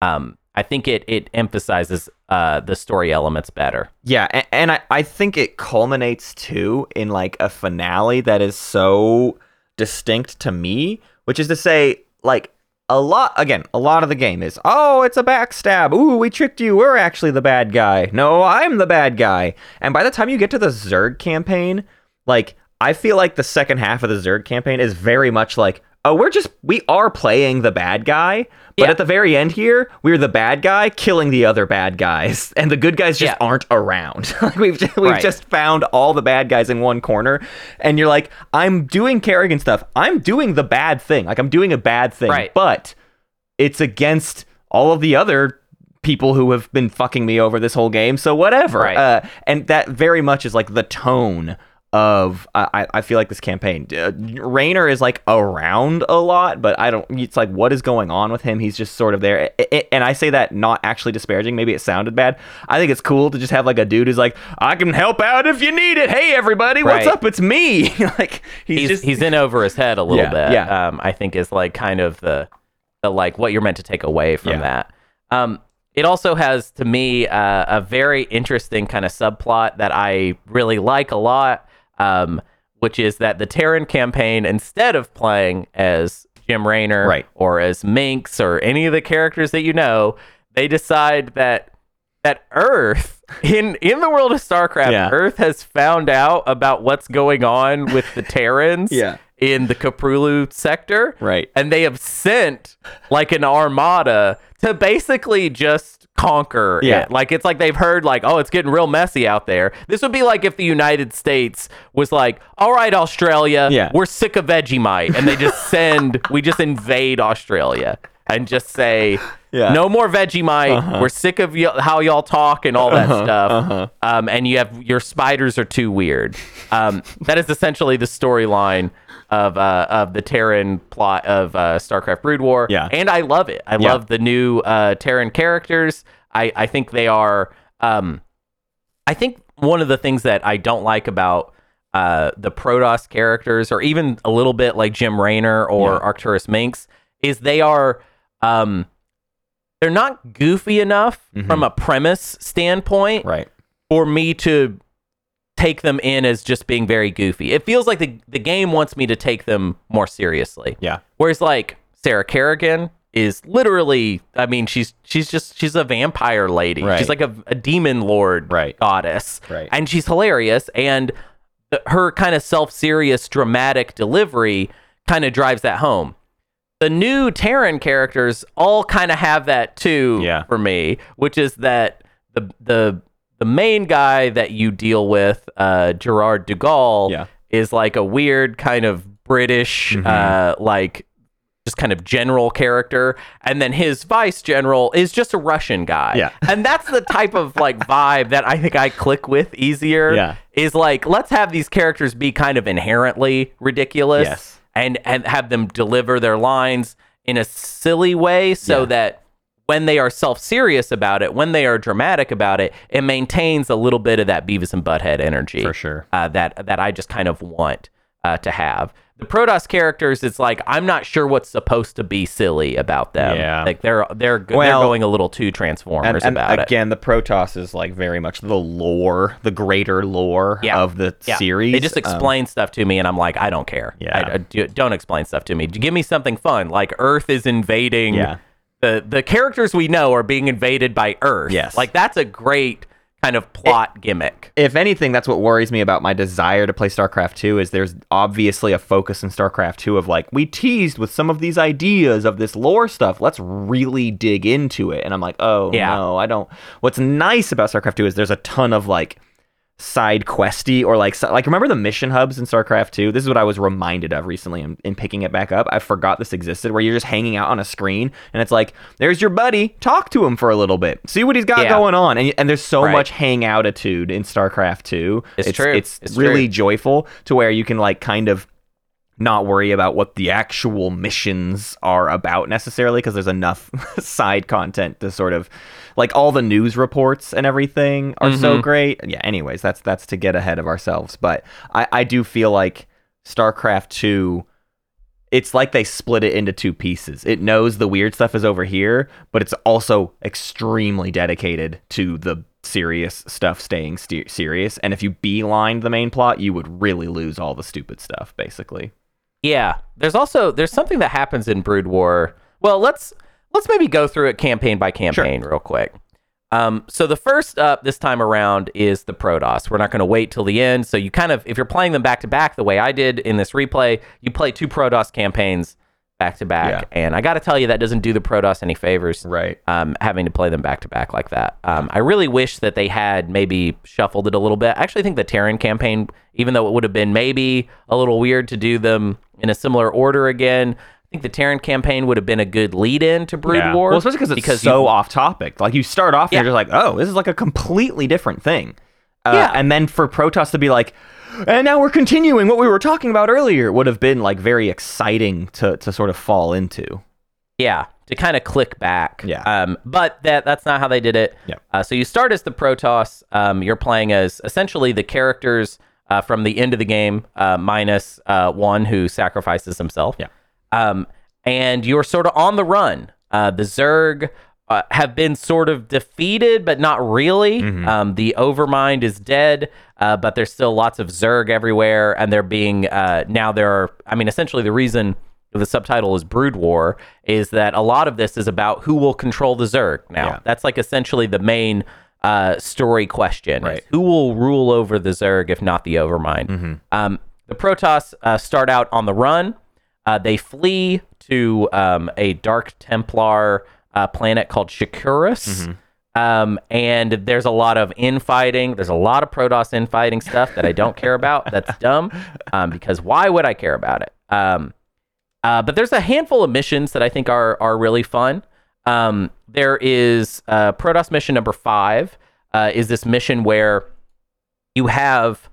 Um, I think it it emphasizes uh, the story elements better. Yeah, and, and I, I think it culminates too in like a finale that is so distinct to me, which is to say, like a lot again, a lot of the game is, oh, it's a backstab. Ooh, we tricked you. We're actually the bad guy. No, I'm the bad guy. And by the time you get to the Zerg campaign, like I feel like the second half of the Zerg campaign is very much like, oh, we're just we are playing the bad guy, but Yeah. at the very end here, we're the bad guy killing the other bad guys, and the good guys just Yeah. aren't around. like we've just, we've Right. just found all the bad guys in one corner, and you're like, I'm doing Kerrigan stuff. I'm doing the bad thing. Like I'm doing a bad thing, Right. but it's against all of the other people who have been fucking me over this whole game. So whatever. Right. Uh, and that very much is like the tone of I, I feel like this campaign uh, Raynor is like around a lot but I don't it's like what is going on with him he's just sort of there I- I- and I say that not actually disparaging maybe it sounded bad I think it's cool to just have like a dude who's like I can help out if you need it hey everybody what's Right. up it's me like he's, He's just he's in over his head a little Yeah, bit. yeah. Um, I think is like kind of the the like what you're meant to take away from Yeah. that. Um, it also has to me uh, a very interesting kind of subplot that I really like a lot, um, which is that the Terran campaign, instead of playing as Jim Raynor Right. or as Mengsk or any of the characters that you know, they decide that that Earth in in the world of StarCraft, Yeah. Earth has found out about what's going on with the Terrans Yeah. in the Koprulu sector. Right. And they have sent like an armada to basically just conquer Yeah. it. Like it's like they've heard like, oh, it's getting real messy out there. This would be like if the United States was like, all right, Australia, Yeah. we're sick of Vegemite, and they just send, we just invade Australia and just say, Yeah. Uh-huh. no more Vegemite. We're sick of y- how y'all talk and all that stuff. Um, and you have your spiders are too weird. Um, that is essentially the storyline of uh, of the Terran plot of uh, StarCraft Brood War. Yeah. and I love it. I Yeah. love the new uh, Terran characters. I I think they are. Um, I think one of the things that I don't like about uh, the Protoss characters, or even a little bit like Jim Raynor or Yeah. Arcturus Mengsk, is they are um, they're not goofy enough from a premise standpoint right for me to take them in as just being very goofy. It feels like the the game wants me to take them more seriously. yeah Whereas like Sarah Kerrigan is literally I mean she's she's just she's a vampire lady. Right. She's like a, a demon lord Right. goddess. Right. And she's hilarious and the, her kind of self-serious dramatic delivery kind of drives that home. The new Terran characters all kind of have that too Yeah. for me, which is that the the the main guy that you deal with, uh, Gerard DuGalle, Yeah. is like a weird kind of British, Mm-hmm. uh, like just kind of general character, and then his vice general is just a Russian guy. Yeah. and that's the type of like vibe that I think I click with easier. Yeah. is like let's have these characters be kind of inherently ridiculous. Yes. And and have them deliver their lines in a silly way so Yeah. that when they are self-serious about it, when they are dramatic about it, it maintains a little bit of that Beavis and Butthead energy For sure. uh, that that I just kind of want uh, to have. The Protoss characters, it's like I'm not sure what's supposed to be silly about them. Yeah. like they're they're Well, they're going a little too Transformers and, and about it. again, the Protoss is like very much the lore, the greater lore Yeah. of the Yeah. series. They just Um, explain stuff to me, and I'm like, I don't care. Yeah. I, I do, don't explain stuff to me. Give me something fun, like Earth is invading. Yeah. The the characters we know are being invaded by Earth. Yes. Like that's a great kind of plot gimmick. if anything, that's what worries me about my desire to play StarCraft 2 is there's obviously a focus in StarCraft 2 of like, we teased with some of these ideas of this lore stuff. Let's really dig into it. And I'm like, oh Yeah. no, I don't. What's nice about StarCraft 2 is there's a ton of like side questy or like like remember the mission hubs in StarCraft 2? This is what I was reminded of recently in, in picking it back up. I forgot this existed where you're just hanging out on a screen and it's like, there's your buddy, talk to him for a little bit. See what he's got Yeah. going on. And, and there's so Right. much hangoutitude in StarCraft 2. It's true. It's, It's really true. joyful to where you can like kind of not worry about what the actual missions are about necessarily because there's enough side content to sort of like all the news reports and everything are so Mm-hmm. great. Yeah, anyways, that's that's to get ahead of ourselves, but I I do feel like StarCraft 2 it's like they split it into two pieces. It knows the weird stuff is over here, but it's also extremely dedicated to the serious stuff staying st- serious. And if you beeline the main plot, you would really lose all the stupid stuff, basically. Yeah. There's also there's something that happens in Brood War. Well, let's let's maybe go through it campaign by campaign real quick. Um, so the first up this time around is the Protoss. We're not going to wait till the end. So you kind of, if you're playing them back to back the way I did in this replay, you play two Protoss campaigns back to back, and I got to tell you that doesn't do the Protoss any favors. Right. Um, having to play them back to back like that. Um, I really wish that they had maybe shuffled it a little bit. I actually think the Terran campaign, even though it would have been maybe a little weird to do them in a similar order again. I think the Terran campaign would have been a good lead in to Brood Yeah. War. Well, especially because it's you- so off topic. Like you start off, and you're just like, oh, this is like a completely different thing. Uh, Yeah. And then for Protoss to be like, and now we're continuing what we were talking about earlier, would have been like very exciting to to sort of fall into. Yeah, to kind of click back. Yeah. Um, but that that's not how they did it. Yep. Uh, so you start as the Protoss. Um, you're playing as essentially the characters uh, from the end of the game, uh, minus uh, one who sacrifices himself. Yeah. Um, and you're sort of on the run. Uh, the Zerg uh, have been sort of defeated, but not really. Um, the Overmind is dead, uh, but there's still lots of Zerg everywhere, and they're being uh, now there are. I mean, essentially, the reason the subtitle is Brood War is that a lot of this is about who will control the Zerg. Now, Yeah. that's like essentially the main uh, story question: Right. Who will rule over the Zerg if not the Overmind? Um, the Protoss uh, start out on the run. Uh, they flee to um, a Dark Templar uh, planet called Shakuras. Um, and there's a lot of infighting. There's a lot of Protoss infighting stuff that I don't care about. That's dumb. Um, because why would I care about it? Um, uh, but there's a handful of missions that I think are are really fun. Um, there is uh, Protoss mission number five. Uh, is this mission where you have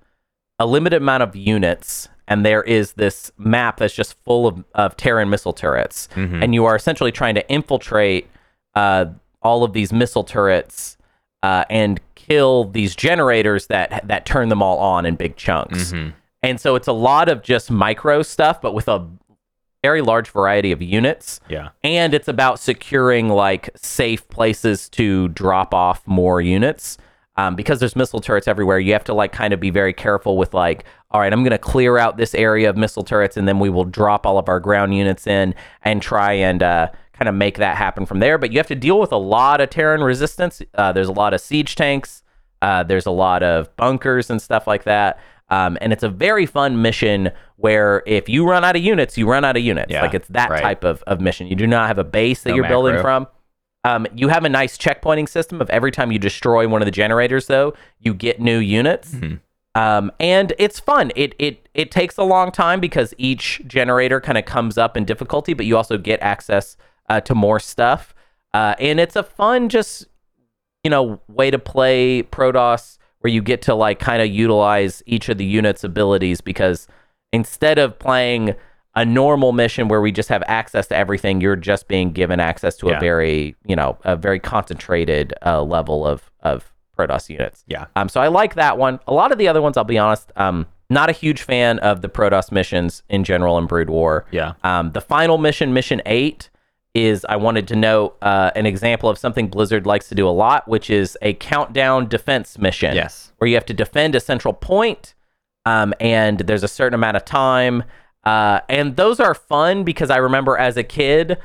a limited amount of units, and there is this map that's just full of, of Terran missile turrets, and you are essentially trying to infiltrate uh, all of these missile turrets uh, and kill these generators that that turn them all on in big chunks. And so it's a lot of just micro stuff, but with a very large variety of units. Yeah. And it's about securing like safe places to drop off more units. Um, because there's missile turrets everywhere, you have to like kind of be very careful with like, all right, I'm going to clear out this area of missile turrets, and then we will drop all of our ground units in and try and uh, kind of make that happen from there. But you have to deal with a lot of Terran resistance. Uh, there's a lot of siege tanks. Uh, there's a lot of bunkers and stuff like that. Um, and it's a very fun mission where if you run out of units, you run out of units. Yeah, like it's that right. type of, of mission. You do not have a base that No you're building from. Um, you have a nice checkpointing system of every time you destroy one of the generators, though, you get new units. Mm-hmm. Um, and it's fun. It it it takes a long time because each generator kind of comes up in difficulty, but you also get access uh, to more stuff. Uh, and it's a fun, just you know, way to play Protoss where you get to like kind of utilize each of the units' abilities because instead of playing a normal mission where we just have access to everything, you're just being given access to Yeah. a very, you know, a very concentrated uh, level of of Protoss units. Yeah. Um, so I like that one. A lot of the other ones, I'll be honest, um, not a huge fan of the Protoss missions in general in Brood War. Yeah. Um, the final mission, mission eight, is I wanted to note uh, an example of something Blizzard likes to do a lot, which is a countdown defense mission. Yes. Where you have to defend a central point, um, and there's a certain amount of time. Uh, and those are fun because I remember as a kid,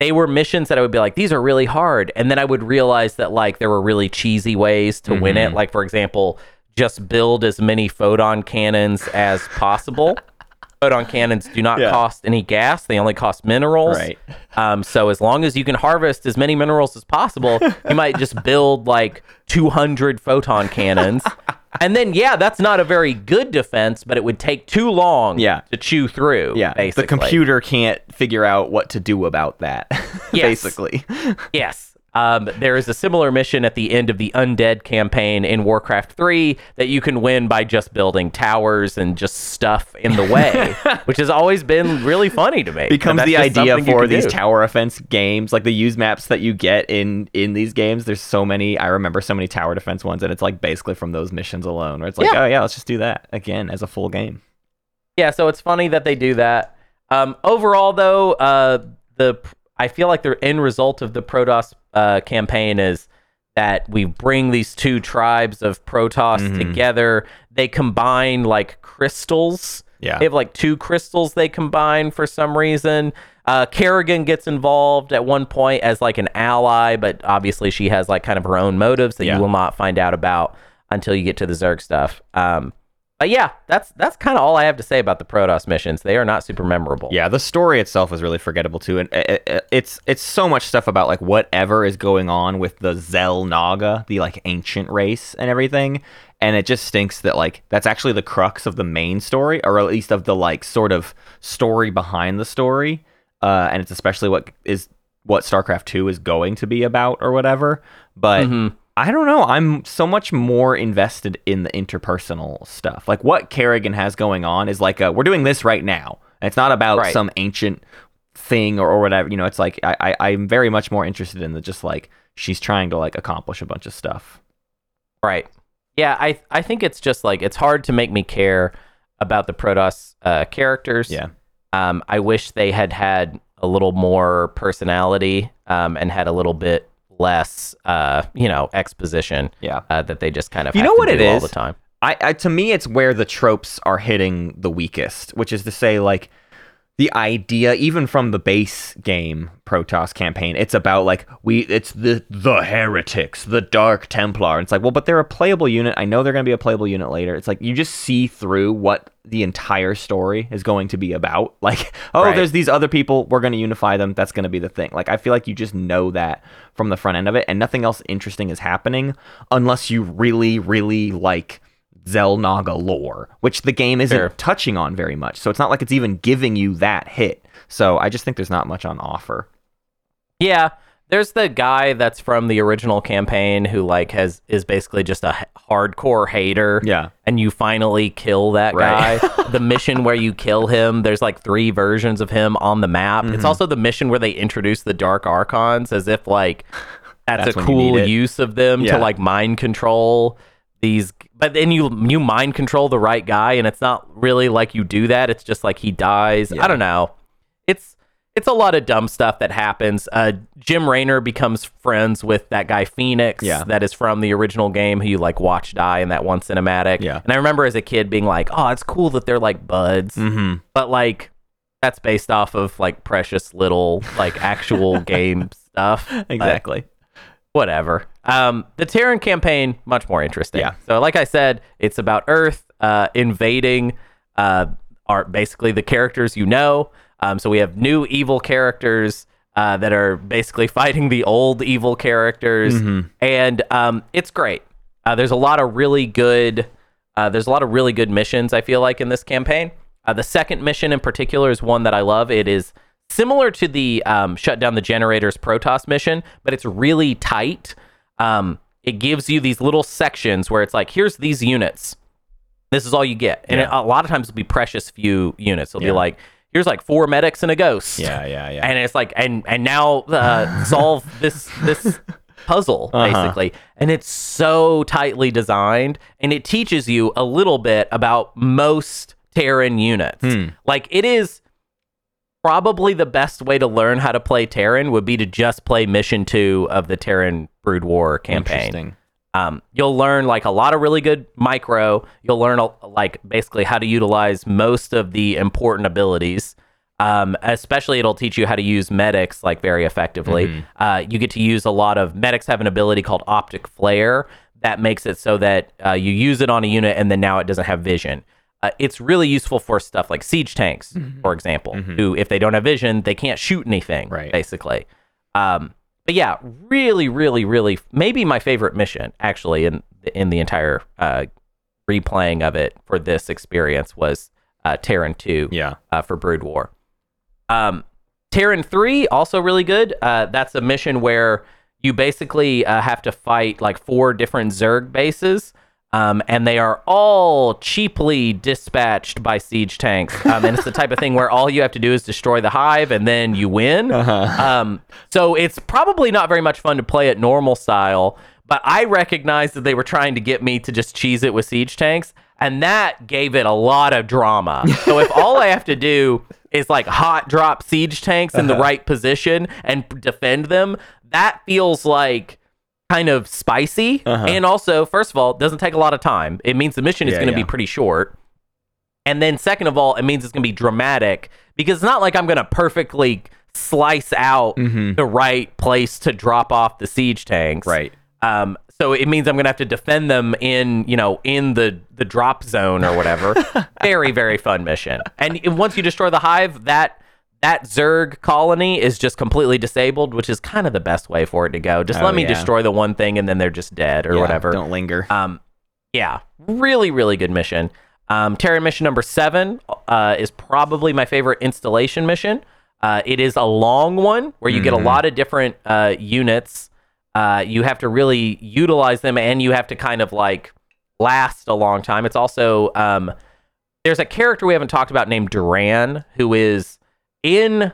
they were missions that I would be like, these are really hard. And then I would realize that like there were really cheesy ways to win it. Like, for example, just build as many photon cannons as possible. photon cannons do not Yeah. cost any gas, they only cost minerals. Right. Um, so as long as you can harvest as many minerals as possible, you might just build like 200 photon cannons. And then, yeah, that's not a very good defense, but it would take too long Yeah. to chew through. Yeah. basically. The computer can't figure out what to do about that. Yes. basically. Yes. Um, there is a similar mission at the end of the Undead campaign in Warcraft 3 that you can win by just building towers and just stuff in the way, which has always been really funny to me. becomes the idea for these do. tower offense games like the use maps that you get in in these games there's so many i remember so many tower defense ones and it's like basically from those missions alone where it's like Yeah. oh yeah let's just do that again as a full game Yeah, so it's funny that they do that. Um, overall, though, uh, the I feel like the end result of the Protoss uh, campaign is that we bring these two tribes of Protoss Mm-hmm. together. They combine like crystals. Yeah. They have like two crystals they combine for some reason. Uh, Kerrigan gets involved at one point as like an ally, but obviously she has like kind of her own motives that Yeah. you will not find out about until you get to the Zerg stuff. Um, but yeah, that's that's kind of all I have to say about the Protoss missions. They are not super memorable. Yeah, the story itself is really forgettable too, and uh, uh, it's it's so much stuff about like whatever is going on with the Xel'Naga, the like ancient race and everything, and it just stinks that like that's actually the crux of the main story, or at least of the like sort of story behind the story, uh, and it's especially what is what StarCraft Two is going to be about or whatever. But I don't know. I'm so much more invested in the interpersonal stuff. Like what Kerrigan has going on is like, a, we're doing this right now. And it's not about Right. some ancient thing or, or whatever. You know, it's like I, I, I'm very much more interested in the just like she's trying to like accomplish a bunch of stuff. Right. Yeah, I I think it's just like it's hard to make me care about the Protoss uh, characters. Yeah. Um, I wish they had had a little more personality um, and had a little bit less, uh, you know, exposition. Yeah. Uh, that they just kind of You have know what it do all the time. I, I to me it's where the tropes are hitting the weakest, which is to say like the idea even from the base game Protoss campaign, it's about like we it's the the heretics, the dark templar. And it's like, well, but they're a playable unit. I know they're going to be a playable unit later. It's like you just see through what the entire story is going to be about. Like, oh, Right. there's these other people, we're going to unify them. That's going to be the thing. Like I feel like you just know that from the front end of it and nothing else interesting is happening unless you really really like Xel'Naga lore, which the game isn't Sure. touching on very much. So it's not like it's even giving you that hit. So I just think there's not much on offer. Yeah, there's the guy that's from the original campaign who like has is basically just a h- hardcore hater. Yeah. and you finally kill that Right. guy. the mission where you kill him, there's like three versions of him on the map. Mm-hmm. It's also the mission where they introduce the dark archons as if like that's, That's a when you need cool use of them Yeah. to like mind control these but then you you mind control the right guy and it's not really like you do that it's just like he dies Yeah. i don't know it's it's a lot of dumb stuff that happens uh jim raynor becomes friends with that guy Fenix Yeah. that is from the original game who you like watch die in that one cinematic Yeah. and i remember as a kid being like oh it's cool that they're like buds Mm-hmm. but like that's based off of like precious little like actual game stuff Exactly. whatever. Um, the Terran campaign much more interesting. Yeah. So, like I said, it's about Earth uh, invading. Uh, are basically the characters you know. Um, so we have new evil characters uh, that are basically fighting the old evil characters, and um, it's great. Uh, there's a lot of really good. Uh, there's a lot of really good missions. I feel like in this campaign. Uh, the second mission in particular is one that I love. It is similar to the um, shut down the generators Protoss mission, but it's really tight. Um, it gives you these little sections where it's like, here's these units. This is all you get, and Yeah. it, a lot of times it'll be precious few units. It'll Yeah. be like, here's like four medics and a ghost. Yeah, yeah, yeah. And it's like, and and now uh, solve this this puzzle Uh-huh. basically, and it's so tightly designed, and it teaches you a little bit about most Terran units. Hmm. Like it is probably the best way to learn how to play Terran would be to just play Mission Two of the Terran Brood War campaign. Interesting. Um, you'll learn like a lot of really good micro. You'll learn like basically how to utilize most of the important abilities. Um, especially, it'll teach you how to use medics like very effectively. Uh, you get to use a lot of medics have an ability called optic flare that makes it so that uh, you use it on a unit and then now it doesn't have vision. Uh, it's really useful for stuff like siege tanks, for example, who if they don't have vision, they can't shoot anything. Right. Basically. Um, but yeah, really, really, really, maybe my favorite mission actually in in the entire uh, replaying of it for this experience was uh, Terran Two Yeah. uh, for Brood War. Um, Terran 3, also really good. Uh, that's a mission where you basically uh, have to fight like four different Zerg bases. Um, and they are all cheaply dispatched by siege tanks. Um, and it's the type of thing where all you have to do is destroy the hive and then you win. Um, so it's probably not very much fun to play at normal style, but I recognized that they were trying to get me to just cheese it with siege tanks. And that gave it a lot of drama. So if all I have to do is like hot drop siege tanks in the Uh-huh. right position and defend them, that feels like kind of spicy. Uh-huh. And also, first of all, it doesn't take a lot of time. It means the mission is Yeah, going to yeah. be pretty short. And then second of all, it means it's going to be dramatic because it's not like I'm going to perfectly slice out Mhm. the right place to drop off the siege tanks. Right. Um, so it means I'm going to have to defend them in, you know, in the the drop zone or whatever. very very fun mission. And once you destroy the hive, that that Zerg colony is just completely disabled, which is kind of the best way for it to go. Just Oh, let me yeah. destroy the one thing and then they're just dead or Yeah, whatever. Don't linger. Um, yeah, really, really good mission. Um, Terran mission number seven uh, is probably my favorite installation mission. Uh, it is a long one where you get a Mhm. lot of different uh, units. Uh, you have to really utilize them, and you have to kind of like last a long time. It's also um, there's a character we haven't talked about named Duran who is in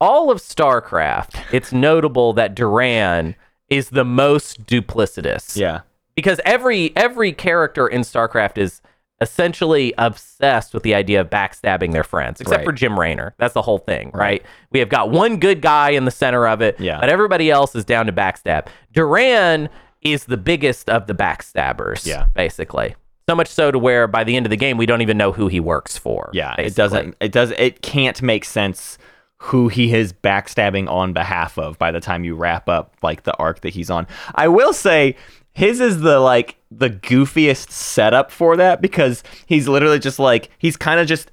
all of StarCraft. It's notable that Duran is the most duplicitous yeah. because every every character in StarCraft is essentially obsessed with the idea of backstabbing their friends, except Right. for Jim Raynor. That's the whole thing, right? We have got one good guy in the center of it, Yeah. but everybody else is down to backstab. Duran is the biggest of the backstabbers, Yeah. basically. So much so to where by the end of the game we don't even know who he works for. Yeah. It doesn't. It does. It can't make sense who he is backstabbing on behalf of by the time you wrap up like the arc that he's on. I will say his is the like the goofiest setup for that because he's literally just like he's kind of just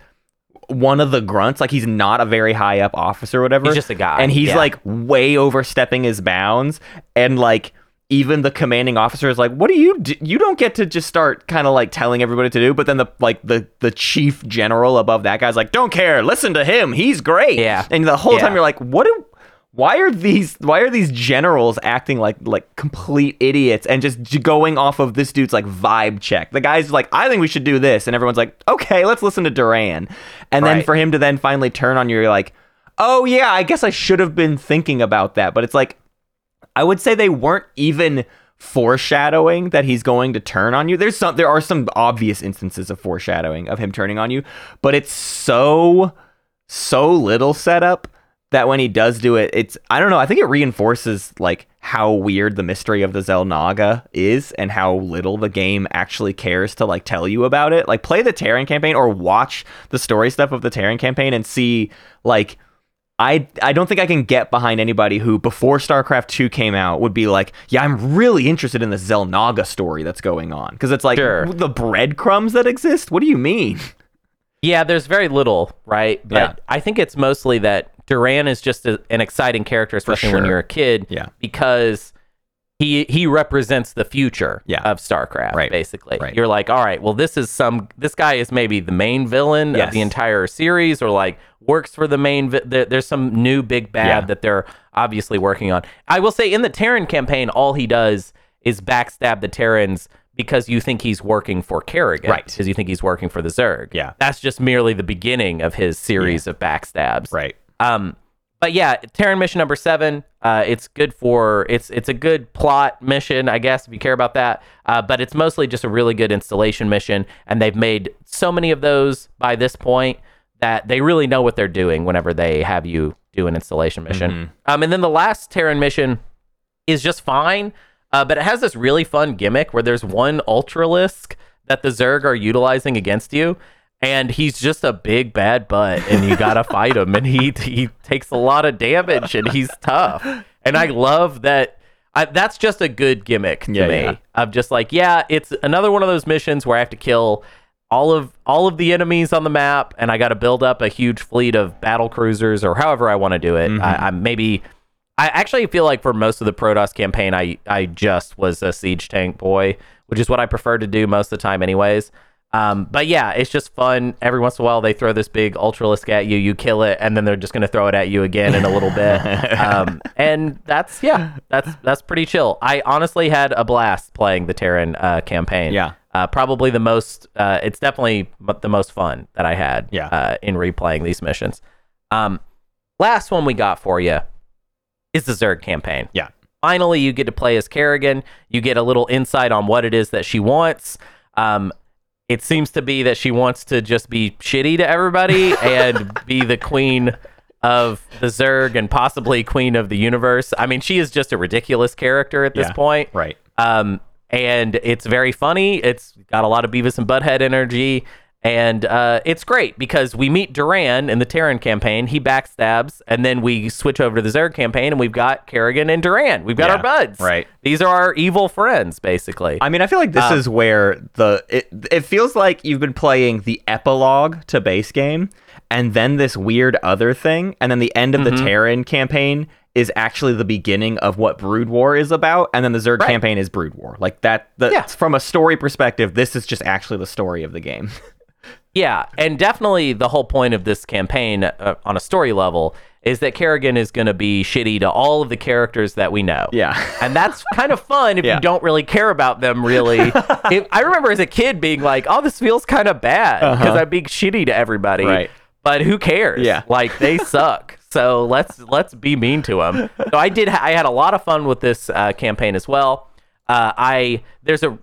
one of the grunts like he's not a very high up officer or whatever He's just a guy, and he's yeah. like way overstepping his bounds and like even the commanding officer is like what do you do? you don't get to just start kind of like telling everybody to do but then the like the the chief general above that guy's like don't care listen to him he's great Yeah. and the whole Yeah. time you're like what do why are these why are these generals acting like like complete idiots and just going off of this dude's like vibe check the guy's like i think we should do this and everyone's like okay let's listen to duran and then for him to then finally turn on you you're like oh yeah i guess i should have been thinking about that but it's like I would say they weren't even foreshadowing that he's going to turn on you. There's some there are some obvious instances of foreshadowing of him turning on you, but it's so so little setup that when he does do it, it's I don't know, I think it reinforces like how weird the mystery of the Xel'Naga is and how little the game actually cares to like tell you about it. Like play the Terran campaign or watch the story stuff of the Terran campaign and see like I I don't think I can get behind anybody who before StarCraft 2 came out would be like, yeah, I'm really interested in the Xel'Naga story that's going on because it's like Sure. the breadcrumbs that exist. What do you mean? Yeah, there's very little, right? But Yeah. I think it's mostly that Duran is just a, an exciting character, especially when you're a kid. Yeah. Because he he represents the future Yeah. of StarCraft, Right. basically. Right. You're like, all right, well, this is some this guy is maybe the main villain Yes. of the entire series, or like works for the main. Vi- there, there's some new big bad Yeah. that they're obviously working on. I will say, in the Terran campaign, all he does is backstab the Terrans because you think he's working for Kerrigan, Right. Because you think he's working for the Zerg. Yeah. That's just merely the beginning of his series of backstabs. Right. Um, but yeah, Terran mission number seven. Uh, it's good for it's it's a good plot mission, I guess, if you care about that. Uh, but it's mostly just a really good installation mission, and they've made so many of those by this point that they really know what they're doing whenever they have you do an installation mission. Um, and then the last Terran mission is just fine, uh, but it has this really fun gimmick where there's one Ultralisk that the Zerg are utilizing against you, and he's just a big bad butt, and you gotta fight him, and he he takes a lot of damage, and he's tough, and I love that. I, that's just a good gimmick to Yeah, me. yeah. Of just like, yeah, it's another one of those missions where I have to kill all of all of the enemies on the map, and I got to build up a huge fleet of battle cruisers or however I want to do it. Mm-hmm. I, I maybe I actually feel like for most of the Protoss campaign, I I just was a siege tank boy, which is what I prefer to do most of the time, anyways. Um, but yeah, it's just fun. Every once in a while, they throw this big ultralisk at you, you kill it, and then they're just going to throw it at you again in a little bit. Um, and that's yeah, that's that's pretty chill. I honestly had a blast playing the Terran uh, campaign. Yeah. uh, probably the most. Uh, it's definitely the most fun that I had. Yeah. uh, in replaying these missions. Um, last one we got for you is the Zerg campaign. Yeah. Finally, you get to play as Kerrigan. You get a little insight on what it is that she wants. Um, it seems to be that she wants to just be shitty to everybody and be the queen of the Zerg and possibly queen of the universe. I mean, she is just a ridiculous character at this Yeah, point. right. Um, and it's very funny. It's got a lot of Beavis and Butthead energy. And uh, it's great because we meet Duran in the Terran campaign. He backstabs, and then we switch over to the Zerg campaign, and we've got Kerrigan and Duran. We've got Yeah, our buds. right. These are our evil friends, basically. I mean, I feel like this Um, is where the it, it feels like you've been playing the epilogue to base game, and then this weird other thing, and then the end of the Mm-hmm. Terran campaign is actually the beginning of what Brood War is about, and then the Zerg Right. campaign is Brood War. Like that. The, Yeah. From a story perspective, this is just actually the story of the game. Yeah, and definitely the whole point of this campaign uh, on a story level is that Kerrigan is going to be shitty to all of the characters that we know. Yeah. And that's kind of fun if Yeah. you don't really care about them really. If- I remember as a kid being like, "Oh, this feels kind of bad because I'm being shitty to everybody." Uh-huh. Right. But who cares? Yeah. Like they suck. So let's let's be mean to them. So I did. I had a lot of fun with this uh, campaign as well. Uh, I there's a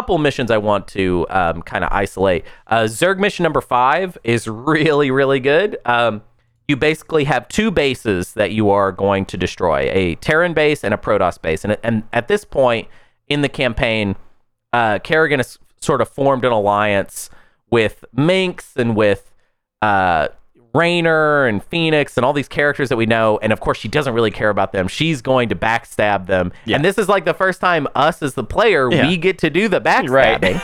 couple missions I want to um, kind of isolate. Uh, Zerg mission number five is really really good. Um, you basically have two bases that you are going to destroy: a Terran base and a Protoss base. And and at this point in the campaign, uh, Kerrigan has sort of formed an alliance with Mengsk and with uh, Raynor and Fenix and all these characters that we know. And of course, she doesn't really care about them. She's going to backstab them. Yeah. And this is like the first time us as the player, Yeah. we get to do the backstabbing.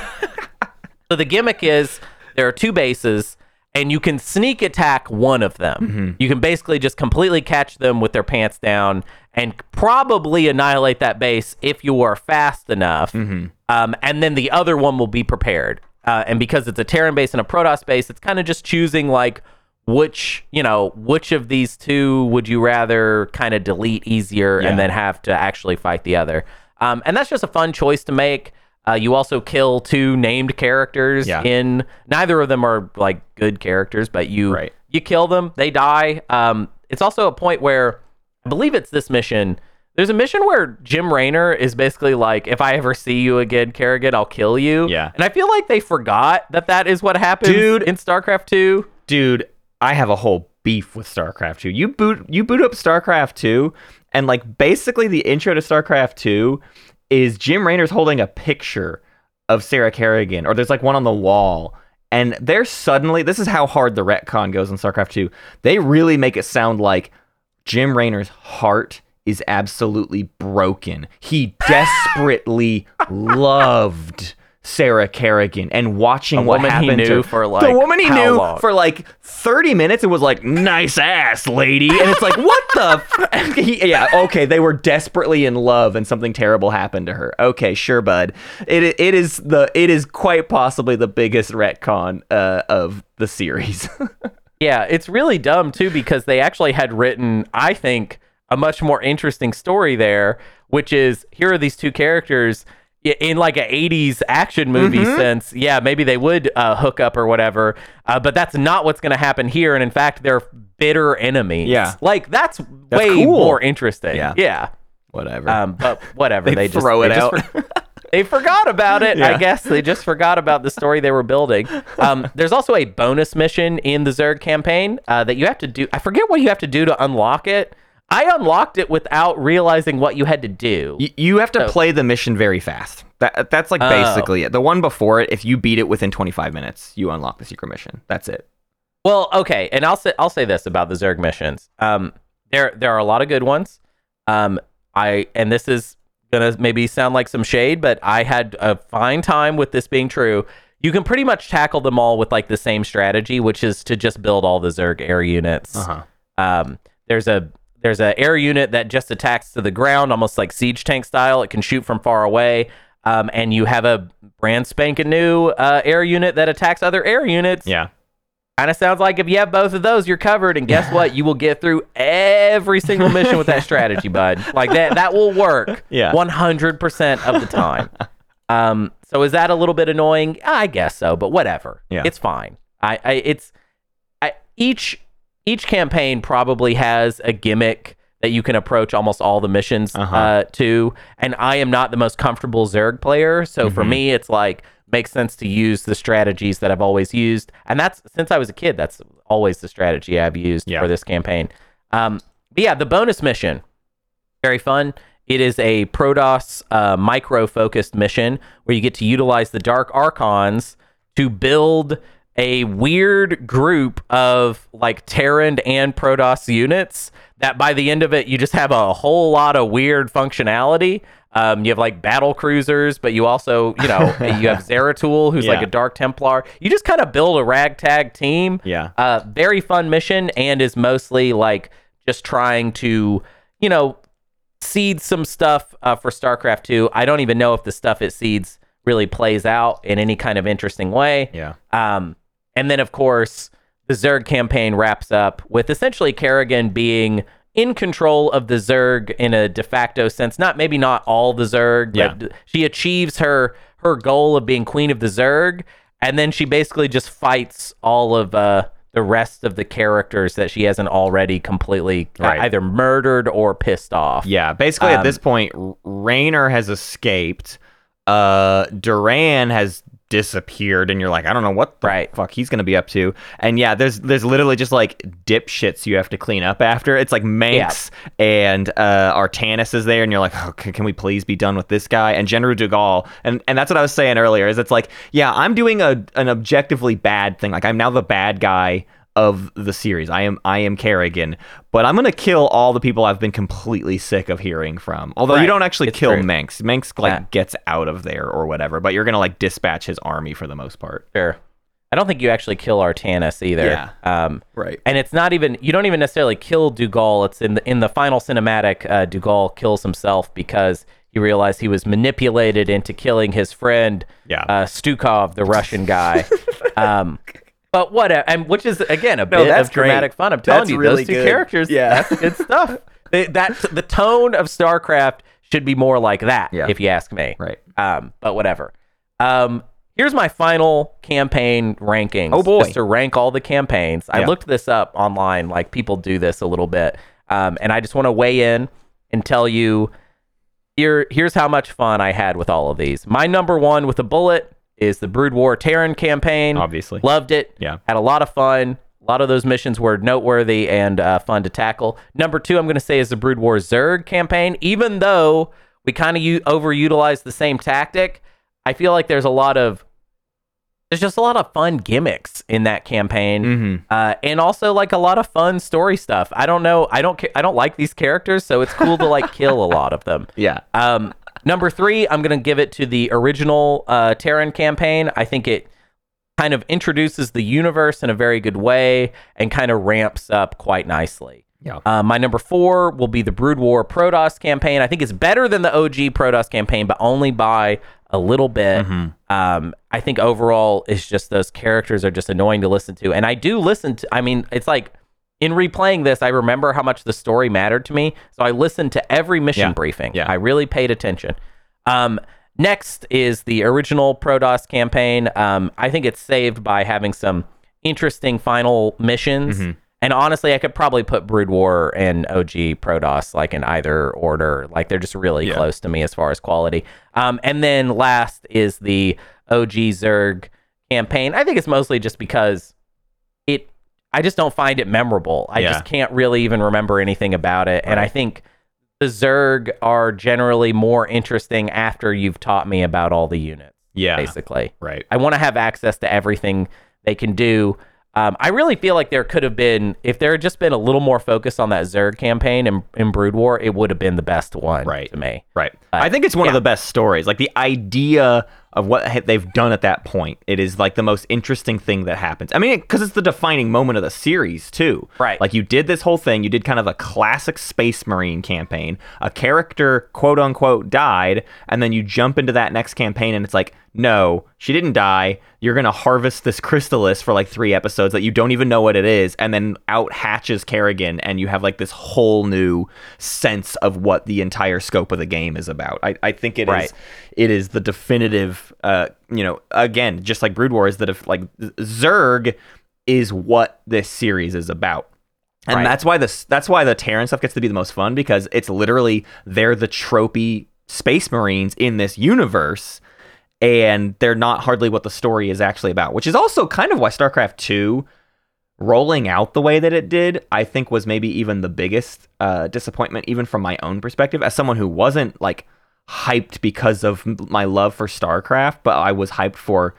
so the gimmick is there are two bases. And you can sneak attack one of them. Mm-hmm. You can basically just completely catch them with their pants down and probably annihilate that base if you are fast enough. Mm-hmm. Um, and then the other one will be prepared. Uh, and because it's a Terran base and a Protoss base, it's kind of just choosing like which you know which of these two would you rather kind of delete easier Yeah. and then have to actually fight the other. Um, and that's just a fun choice to make. Uh, you also kill two named characters Yeah. in neither of them are like good characters, but you Right. you kill them, they die. Um, it's also a point where I believe it's this mission. There's a mission where Jim Raynor is basically like, if I ever see you again, Kerrigan, I'll kill you. Yeah. And I feel like they forgot that that is what happened Dude. in StarCraft 2. dude i have a whole beef with starcraft 2 you boot you boot up starcraft 2 and like basically the intro to starcraft 2 is jim raynor's holding a picture of sarah kerrigan or there's like one on the wall and they're suddenly this is how hard the retcon goes in starcraft 2 they really make it sound like jim raynor's heart is absolutely broken. He desperately loved Sarah Kerrigan and watching A what happened knew to for, the woman he knew long? for like 30 minutes and was like nice ass lady and it's like what the f-? He- yeah okay they were desperately in love and something terrible happened to her okay sure bud it it is the it is quite possibly the biggest retcon uh, of the series Yeah, it's really dumb too because they actually had written, I think, a much more interesting story there, which is here are these two characters in like a 80s action movie Mm-hmm. sense. Yeah, maybe they would uh, hook up or whatever, uh, but that's not what's going to happen here. And in fact, they're bitter enemies. Yeah. Like that's, way cool. more interesting. Yeah. Yeah. whatever Um, but whatever. They they, just throw they it just out. for- they forgot about it. Yeah. I guess they just forgot about the story they were building. Um, there's also a bonus mission in the Zerg campaign uh, that you have to do. I forget what you have to do to unlock it. I unlocked it without realizing what you had to do. Y- you have to So- play the mission very fast that that's like Oh. basically it the one before it if you beat it within 25 minutes you unlock the secret mission that's it Well, okay, and I'll say I'll say this about the Zerg missions. Um, there there are a lot of good ones. Um, I and this is gonna maybe sound like some shade, but I had a fine time with this being true. You can pretty much tackle them all with like the same strategy, which is to just build all the Zerg air units. uh-huh Um, there's a there's an air unit that just attacks to the ground, almost like siege tank style. It can shoot from far away. Um, and you have a brand spanking new uh, air unit that attacks other air units yeah kind of sounds like if you have both of those, you're covered. And guess what? You will get through every single mission with that strategy, bud. Like that, that will work. Yeah. 100% of the time. Um, so is that a little bit annoying? I guess so, but whatever. Yeah. It's fine. I, I it's, I, each, each campaign probably has a gimmick that you can approach almost all the missions Uh-huh. uh, to. And I am not the most comfortable Zerg player. So for Mhm. me, it's like makes sense to use the strategies that I've always used, and that's since I was a kid. That's always the strategy I've used Yeah. for this campaign. Um, but yeah, the bonus mission, very fun. It is a Protoss uh, micro focused mission where you get to utilize the Dark Archons to build a weird group of like Terran and Protoss units that by the end of it, you just have a whole lot of weird functionality. Um, you have like battle cruisers, but you also, you know, you have Zeratul, who's like a Dark Templar. You just kind of build a ragtag team. Yeah. Uh, very fun mission and is mostly like just trying to, you know, seed some stuff uh, for StarCraft 2. I don't even know if the stuff it seeds really plays out in any kind of interesting way. Yeah. Um, and then, of course, the Zerg campaign wraps up with essentially Kerrigan being in control of the Zerg in a de facto sense. Not maybe not all the Zerg, Yeah. but she achieves her her goal of being queen of the Zerg, and then she basically just fights all of uh, the rest of the characters that she hasn't already completely uh, Right. either murdered or pissed off. Yeah, basically at Um, this point, Raynor has escaped. Uh, Duran has disappeared, and you're like, I don't know what the Right. fuck he's gonna be up to. And yeah, there's there's literally just like dipshits you have to clean up after. It's like Mengsk and uh, Artanis is there, and you're like, oh, can, can we please be done with this guy? And General DuGalle, and and that's what I was saying earlier. Is it's like, yeah, I'm doing a an objectively bad thing. Like I'm now the bad guy of the series. I am I am Kerrigan, but I'm gonna kill all the people I've been completely sick of hearing from. Although you don't actually It's kill true. Mengsk. Mengsk like Yeah. gets out of there or whatever, but you're gonna like dispatch his army for the most part. Sure. I don't think you actually kill Artanis either. Yeah. Um, Right. and it's not even you don't even necessarily kill DuGalle. It's in the in the final cinematic. Uh, DuGalle kills himself because he realized he was manipulated into killing his friend, Yeah. uh, Stukov, the Russian guy. um, but what? And which is again a No, bit of dramatic great. fun. I'm telling That's you, really those two good. characters. Yeah. that's good stuff. They- that the tone of StarCraft should be more like that, Yeah. if you ask me. Right. Um, but whatever. Um, here's my final campaign rankings. Oh, boy. Just to rank all the campaigns. I looked this up online. Like people do this a little bit. Um, and I just want to weigh in and tell you here. Here's how much fun I had with all of these. My number one with a bullet is the Brood War Terran campaign. Obviously. loved it. Yeah. had a lot of fun. A lot of those missions were noteworthy and uh, fun to tackle. Number two, I'm going to say is the Brood War Zerg campaign. Even though we kind of u- overutilized the same tactic, I feel like there's a lot of there's just a lot of fun gimmicks in that campaign, Mhm. uh, and also like a lot of fun story stuff. I don't know, I don't, ca- I don't like these characters, so it's cool to like kill a lot of them. Yeah. Um, number three, I'm gonna give it to the original uh, Terran campaign. I think it kind of introduces the universe in a very good way and kind of ramps up quite nicely. Yeah. Uh, my number four will be the Brood War Protoss campaign. I think it's better than the OG Protoss campaign, but only by a little bit. Um, I think overall, it's just those characters are just annoying to listen to. And I do listen to, I mean, it's like in replaying this, I remember how much the story mattered to me. So I listened to every mission Yeah. briefing. Yeah. I really paid attention. Um, next is the original Protoss campaign. Um, I think it's saved by having some interesting final missions. Mm-hmm. And honestly, I could probably put Brood War and OG Protoss like in either order. Like they're just really Yeah. close to me as far as quality. Um, and then last is the OG Zerg campaign. I think it's mostly just because. I just don't find it memorable. I Yeah. just can't really even remember anything about it. And I think the Zerg are generally more interesting after you've taught me about all the units. Yeah. Basically, Right. I want to have access to everything they can do. Um, I really feel like there could have been, if there had just been a little more focus on that Zerg campaign in, in Brood War, it would have been the best one Right. to me. Right. I think it's one of the best stories. Like the idea of what they've done at that point, it is like the most interesting thing that happens. I mean, because it's the defining moment of the series too. Right. Like you did this whole thing. You did kind of a classic Space Marine campaign. A character, quote unquote, died, and then you jump into that next campaign, and it's like, no, she didn't die. You're gonna harvest this chrysalis for like three episodes that you don't even know what it is, and then out hatches Kerrigan, and you have like this whole new sense of what the entire scope of the game is about. I, I think it is Right. it is the definitive uh you know again just like brood war is that if like zerg is what this series is about and Right. that's why this that's why the Terran stuff gets to be the most fun because it's literally they're the tropey space marines in this universe and they're not hardly what the story is actually about, which is also kind of why StarCraft 2 rolling out the way that it did, I think was maybe even the biggest uh, disappointment, even from my own perspective, as someone who wasn't like hyped because of my love for StarCraft, but I was hyped for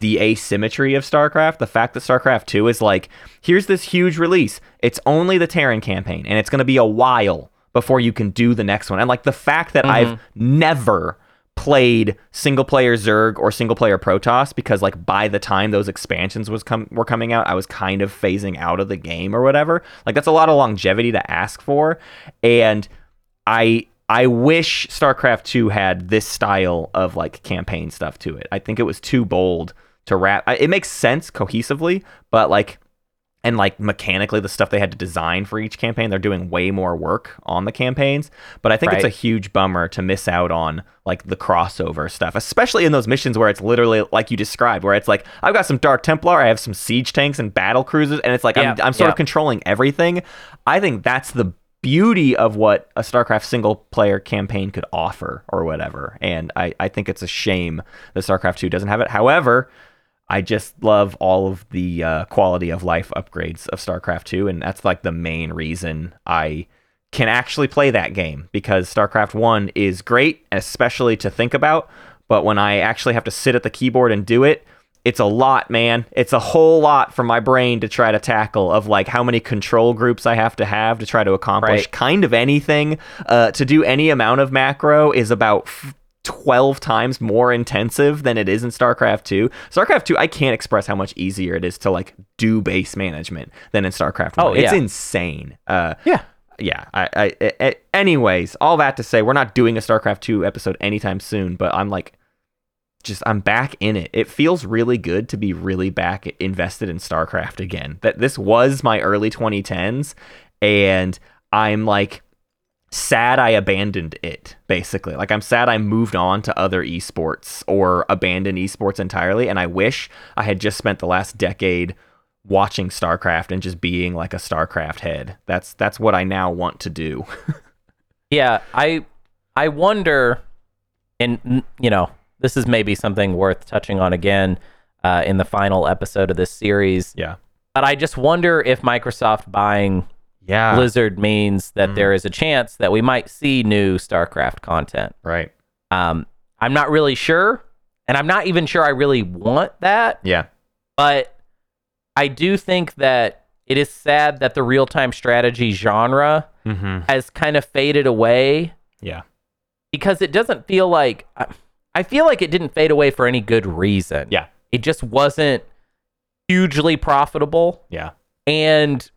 the asymmetry of StarCraft. The fact that StarCraft 2 is like, here's this huge release. It's only the Terran campaign, and it's going to be a while before you can do the next one. And like the fact that I've never played single player Zerg or single player Protoss because like by the time those expansions was com- were coming out, I was kind of phasing out of the game or whatever. Like that's a lot of longevity to ask for, and I I wish StarCraft 2 had this style of like campaign stuff to it. I think it was too bold to wrap. It makes sense cohesively, but like and like mechanically the stuff they had to design for each campaign they're doing way more work on the campaigns. But i think it's a huge bummer to miss out on like the crossover stuff especially in those missions where it's literally like you described where it's like i've got some dark templar i have some siege tanks and battle cruisers and it's like I'm, I'm sort of controlling everything. I think that's the beauty of what a starcraft single player campaign could offer or whatever and i, I think it's a shame that starcraft 2 doesn't have it. However I just love all of the uh, quality of life upgrades of StarCraft 2, and that's like the main reason I can actually play that game because StarCraft 1 is great, especially to think about, but when I actually have to sit at the keyboard and do it, it's a lot, man. It's a whole lot for my brain to try to tackle of like how many control groups I have to have to try to accomplish Right. kind of anything. Uh, to do any amount of macro is about f- 12 times more intensive than it is in StarCraft 2. StarCraft 2, I can't express how much easier it is to like do base management than in StarCraft 1. Oh, It's insane. Uh, Yeah. yeah. I, I- I- anyways, all that to say, we're not doing a StarCraft 2 episode anytime soon, but I'm like, just I'm back in it. It feels really good to be really back invested in StarCraft again. That this was my early 2010s, and I'm like sad I abandoned it basically. Like I'm sad I moved on to other esports or abandoned esports entirely, and I wish I had just spent the last decade watching StarCraft and just being like a StarCraft head. That's that's what I now want to do. Yeah, I I wonder, and you know, this is maybe something worth touching on again uh, in the final episode of this series. yeah. But I just wonder if Microsoft buying Yeah. Blizzard means that Mm. there is a chance that we might see new StarCraft content. Right. Um, I'm not really sure, and I'm not even sure I really want that. Yeah. But I do think that it is sad that the real time strategy genre Mm-hmm. has kind of faded away Yeah. because it doesn't feel like I- I feel like it didn't fade away for any good reason. Yeah. It just wasn't hugely profitable Yeah. and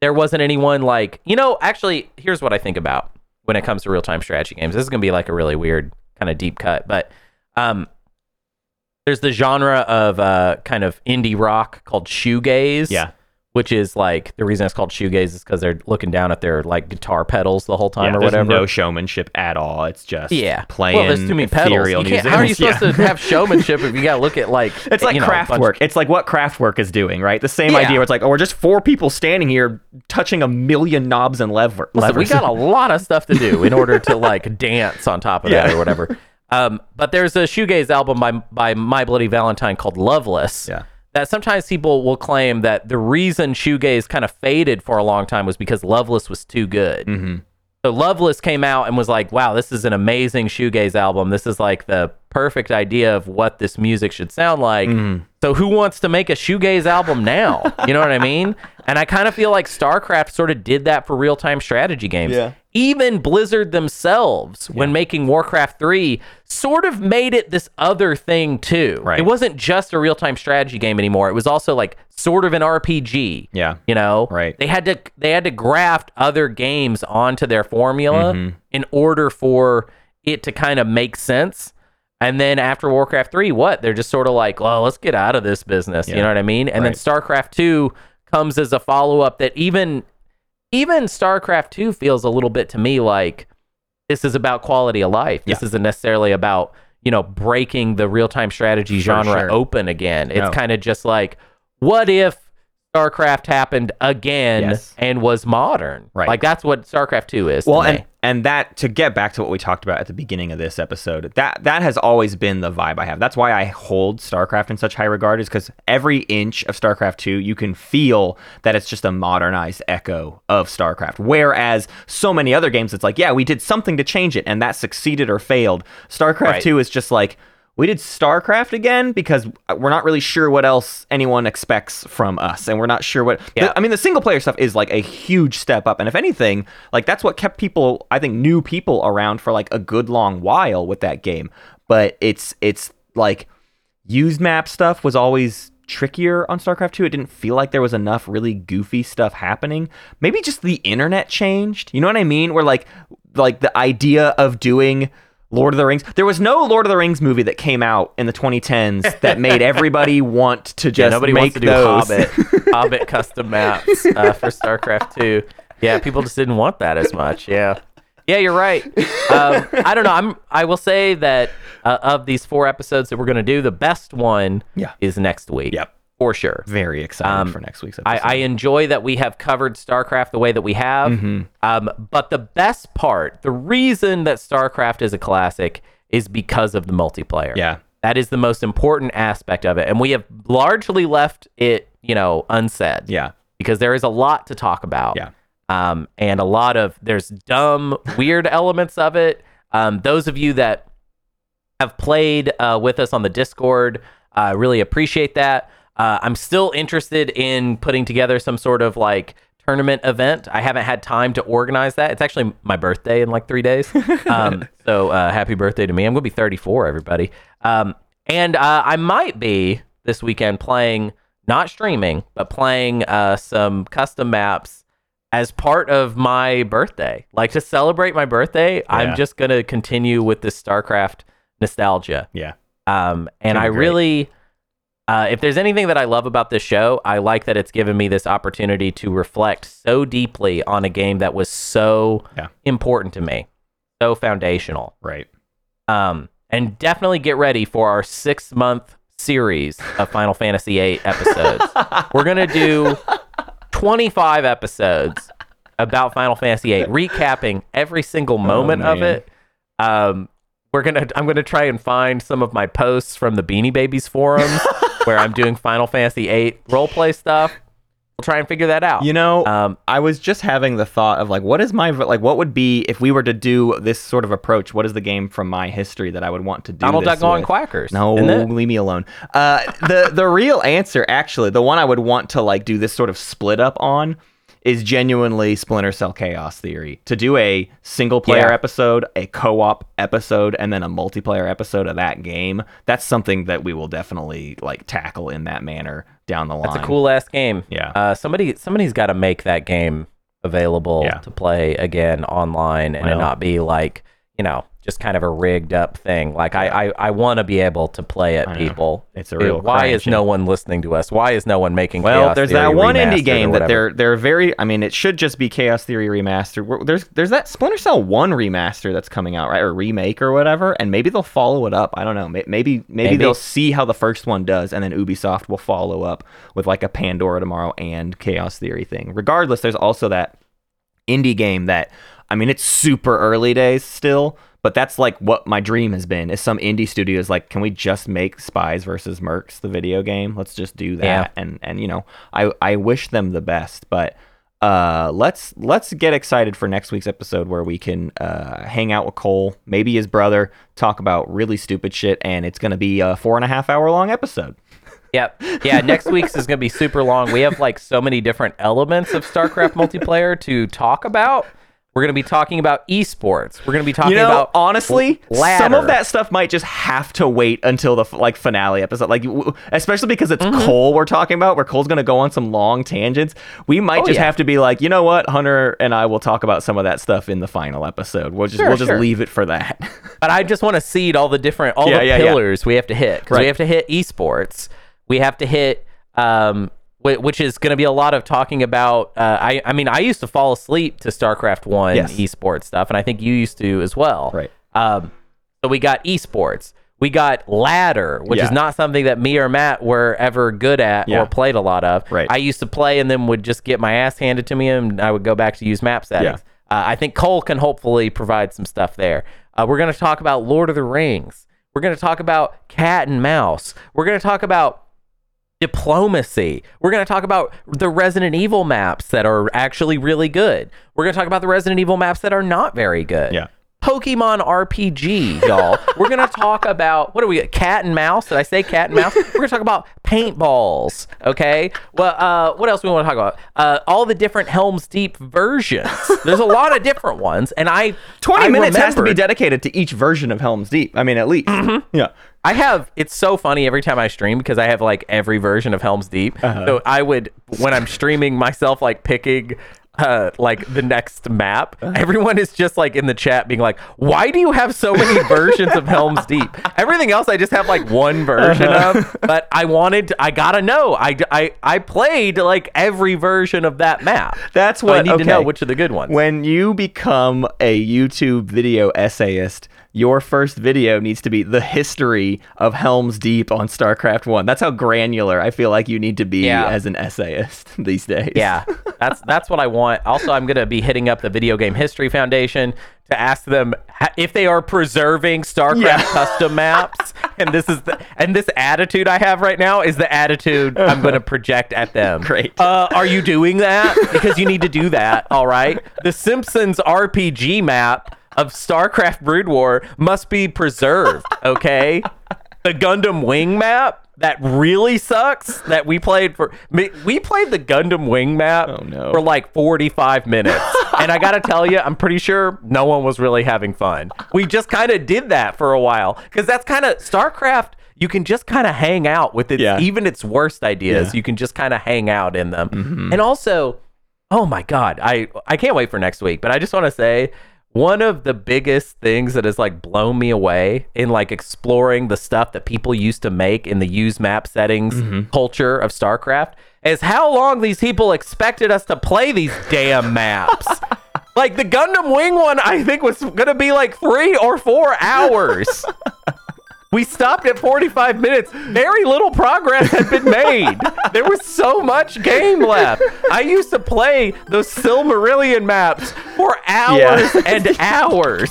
there wasn't anyone like, you know, actually here's what I think about when it comes to real-time strategy games. This is going to be like a really weird kind of deep cut, but um there's the genre of uh kind of indie rock called shoegaze Yeah. Which is like the reason it's called shoegaze is because they're looking down at their like guitar pedals the whole time yeah, or there's whatever. no showmanship at all. It's just yeah, playing Well, there's too many pedals. You can't- how are you supposed Yeah. to have showmanship if you got to look at like It's like know, a bunch- It's like what Kraftwerk is doing, right? The same Yeah. idea where it's like, oh, we're just four people standing here touching a million knobs and lever- Listen, levers. we got a lot of stuff to do in order to like dance on top of that or whatever. Um, but there's a shoegaze album by by My Bloody Valentine called Loveless. Yeah. That sometimes people will claim that the reason shoegaze kind of faded for a long time was because Loveless was too good. Mhm. So Loveless came out and was like, "Wow, this is an amazing shoegaze album. This is like the perfect idea of what this music should sound like." Mm-hmm. So who wants to make a shoegaze album now? You know what I mean? And I kind of feel like StarCraft sort of did that for real-time strategy games. Yeah. Even Blizzard themselves, when making Warcraft 3, sort of made it this other thing too. Right. It wasn't just a real-time strategy game anymore. It was also like sort of an RPG. Yeah. You know? Right. They had to they had to graft other games onto their formula Mm-hmm. in order for it to kind of make sense. And then after Warcraft 3, what? They're just sort of like, well, let's get out of this business. You know what I mean? And Right. then StarCraft 2 comes as a follow-up that even even StarCraft 2 feels a little bit to me like this is about quality of life. This isn't necessarily about, you know, breaking the real-time strategy For genre sure. open again. It's No. kind of just like what if StarCraft happened again Yes. and was modern. Right. Like that's what StarCraft 2 is. Well, and and that to get back to what we talked about at the beginning of this episode, that that has always been the vibe I have. That's why I hold StarCraft in such high regard, is because every inch of StarCraft two, you can feel that it's just a modernized echo of StarCraft. Whereas so many other games, it's like, yeah, we did something to change it, and that succeeded or failed. StarCraft Right. two is just like. We did StarCraft again because uh, we're not really sure what else anyone expects from us, and we're not sure what. Yeah. I mean, the single player stuff is like a huge step up, and if anything, like that's what kept people, I think, new people around for like a good long while with that game. But it's it's like used map stuff was always trickier on StarCraft 2. It didn't feel like there was enough really goofy stuff happening. Maybe just the internet changed. You know what I mean? Where like like the idea of doing Lord of the Rings. There was no Lord of the Rings movie that came out in the 2010s that made everybody want to just yeah, nobody make wants to do those. Hobbit, Hobbit custom maps uh, for StarCraft 2. Yeah, people just didn't want that as much. Yeah. Yeah, you're right. Um, I don't know. I'm. I will say that uh, of these four episodes that we're going to do, the best one Yeah. is next week. Yep. For sure. Very excited Um, for next week's episode. I, I enjoy that we have covered StarCraft the way that we have. Mm-hmm. Um, but the best part, the reason that StarCraft is a classic is because of the multiplayer. Yeah. That is the most important aspect of it. And we have largely left it, you know, unsaid. yeah. Because there is a lot to talk about. Yeah. Um, and a lot of, there's dumb, weird elements of it. Um, those of you that have played uh, with us on the Discord, uh, really appreciate that. Uh, I'm still interested in putting together some sort of like tournament event. I haven't had time to organize that. It's actually my birthday in like three days. Um, so uh, happy birthday to me. I'm going to be 34, everybody. Um, and uh, I might be this weekend playing, not streaming, but playing uh, some custom maps as part of my birthday. Like to celebrate my birthday, Yeah. I'm just going to continue with this StarCraft nostalgia. Yeah. Um, and I great. really, uh, if there's anything that I love about this show, I like that it's given me this opportunity to reflect so deeply on a game that was so Yeah. important to me, so foundational. Right. Um, and definitely get ready for our six month series of Final Fantasy VIII episodes. We're gonna do 25 episodes about Final Fantasy VIII, recapping every single moment of Oh, man. it. Um, we're gonna I'm gonna try and find some of my posts from the Beanie Babies forums where I'm doing Final Fantasy VIII roleplay stuff. We'll try and figure that out. You know, um, I was just having the thought of like, what is my like, what would be if we were to do this sort of approach? What is the game from my history that I would want to do? Donald Duck going quackers. No, leave me alone. Uh, the the real answer, actually, the one I would want to like do this sort of split up on, is genuinely Splinter Cell Chaos Theory. To do a single player Yeah. episode, a co op episode, and then a multiplayer episode of that game. That's something that we will definitely like tackle in that manner down the line. That's a cool ass game. Yeah. Uh, somebody somebody's got to make that game available Yeah. to play again online and it not be like you know just kind of a rigged up thing. Like I I, I want to be able to play it. People, It's a real Why is no one listening to us? Why is no one making? Well, Chaos there's Theory that one indie game that they're they're very. I mean, it should just be Chaos Theory remastered. There's there's that Splinter Cell One remaster that's coming out, right, or remake or whatever, and maybe they'll follow it up. I don't know. Maybe maybe, Maybe. they'll see how the first one does, and then Ubisoft will follow up with like a Pandora Tomorrow and Chaos Theory thing. Regardless, there's also that indie game that I mean, it's super early days still, but that's like what my dream has been. Is some indie studio is like, can we just make Spies versus Mercs the video game? Let's just do that. Yeah. And and you know, I I wish them the best, but uh let's let's get excited for next week's episode where we can uh hang out with Cole, maybe his brother, talk about really stupid shit, and it's gonna be a four and a half hour long episode. Yep. Yeah, next week's is going to be super long. We have like so many different elements of StarCraft multiplayer to talk about. We're going to be talking about esports. We're going to be talking you know, about honestly, l- some of that stuff might just have to wait until the like finale episode. Like, w- especially because it's Mm-hmm. Cole we're talking about, where Cole's gonna go on some long tangents. We might Oh, just yeah. have to be like, you know what, Hunter and I will talk about some of that stuff in the final episode. We'll just Sure, we'll just sure. leave it for that. But I just want to seed all the different, all Yeah, the yeah, pillars we have to hit. Because we have to hit esports. We have to hit, um, which is going to be a lot of talking about. Uh, I, I mean, I used to fall asleep to StarCraft One Yes. esports stuff, and I think you used to as well. Right. Um, so we got esports. We got ladder, which Yeah. is not something that me or Matt were ever good at Yeah. or played a lot of. Right. I used to play and then would just get my ass handed to me and I would go back to use map settings. Uh, I think Cole can hopefully provide some stuff there. Uh, we're going to talk about Lord of the Rings. We're going to talk about cat and mouse. We're going to talk about diplomacy. We're going to talk about the Resident Evil maps that are actually really good. We're going to talk about the Resident Evil maps that are not very good. Yeah. Pokemon RPG, y'all. We're gonna talk about what are we? Cat and mouse? Did I say cat and mouse? We're gonna talk about paintballs. Okay. Well, uh, what else we want to talk about? Uh, all the different Helm's Deep versions. There's a lot of different ones, and I 20 I minutes has to be dedicated to each version of Helm's Deep. I mean, at least. Yeah. I have. It's so funny every time I stream because I have like every version of Helm's Deep. Uh-huh. So I would when I'm streaming myself like picking. Uh, like the next map, uh-huh. everyone is just like in the chat being like, "Why do you have so many versions of Helm's Deep?" Everything else, I just have like one version uh-huh. of. But I wanted, I gotta know. I, I, I played like every version of that map. That's So I what need to know which are the good ones. When you become a YouTube video essayist, your first video needs to be the history of Helm's Deep on StarCraft 1. That's how granular I feel like you need to be Yeah. as an essayist these days. Yeah, that's that's what I want. Also, I'm gonna be hitting up the Video Game History Foundation to ask them if they are preserving StarCraft Yeah. custom maps. And this is the and this attitude I have right now is the attitude I'm gonna project at them. Great. Uh, are you doing that? Because you need to do that. All right. The Simpsons RPG map of StarCraft Brood War must be preserved. Okay. the Gundam Wing map that really sucks that we played for we played the Gundam Wing map Oh, no. for like 45 minutes. and I got to tell you, I'm pretty sure no one was really having fun. We just kind of did that for a while cuz that's kind of StarCraft you can just kind of hang out with it Yeah. even its worst ideas. Yeah. You can just kind of hang out in them. Mm-hmm. And also Oh my god, I I can't wait for next week. But I just want to say one of the biggest things that has like blown me away in like exploring the stuff that people used to make in the use map settings mm-hmm. culture of StarCraft is how long these people expected us to play these damn maps. like the Gundam Wing one, I think was gonna be like three or four hours. We stopped at 45 minutes. Very little progress had been made. There was so much game left. I used to play those Silmarillion maps for hours Yeah. and hours.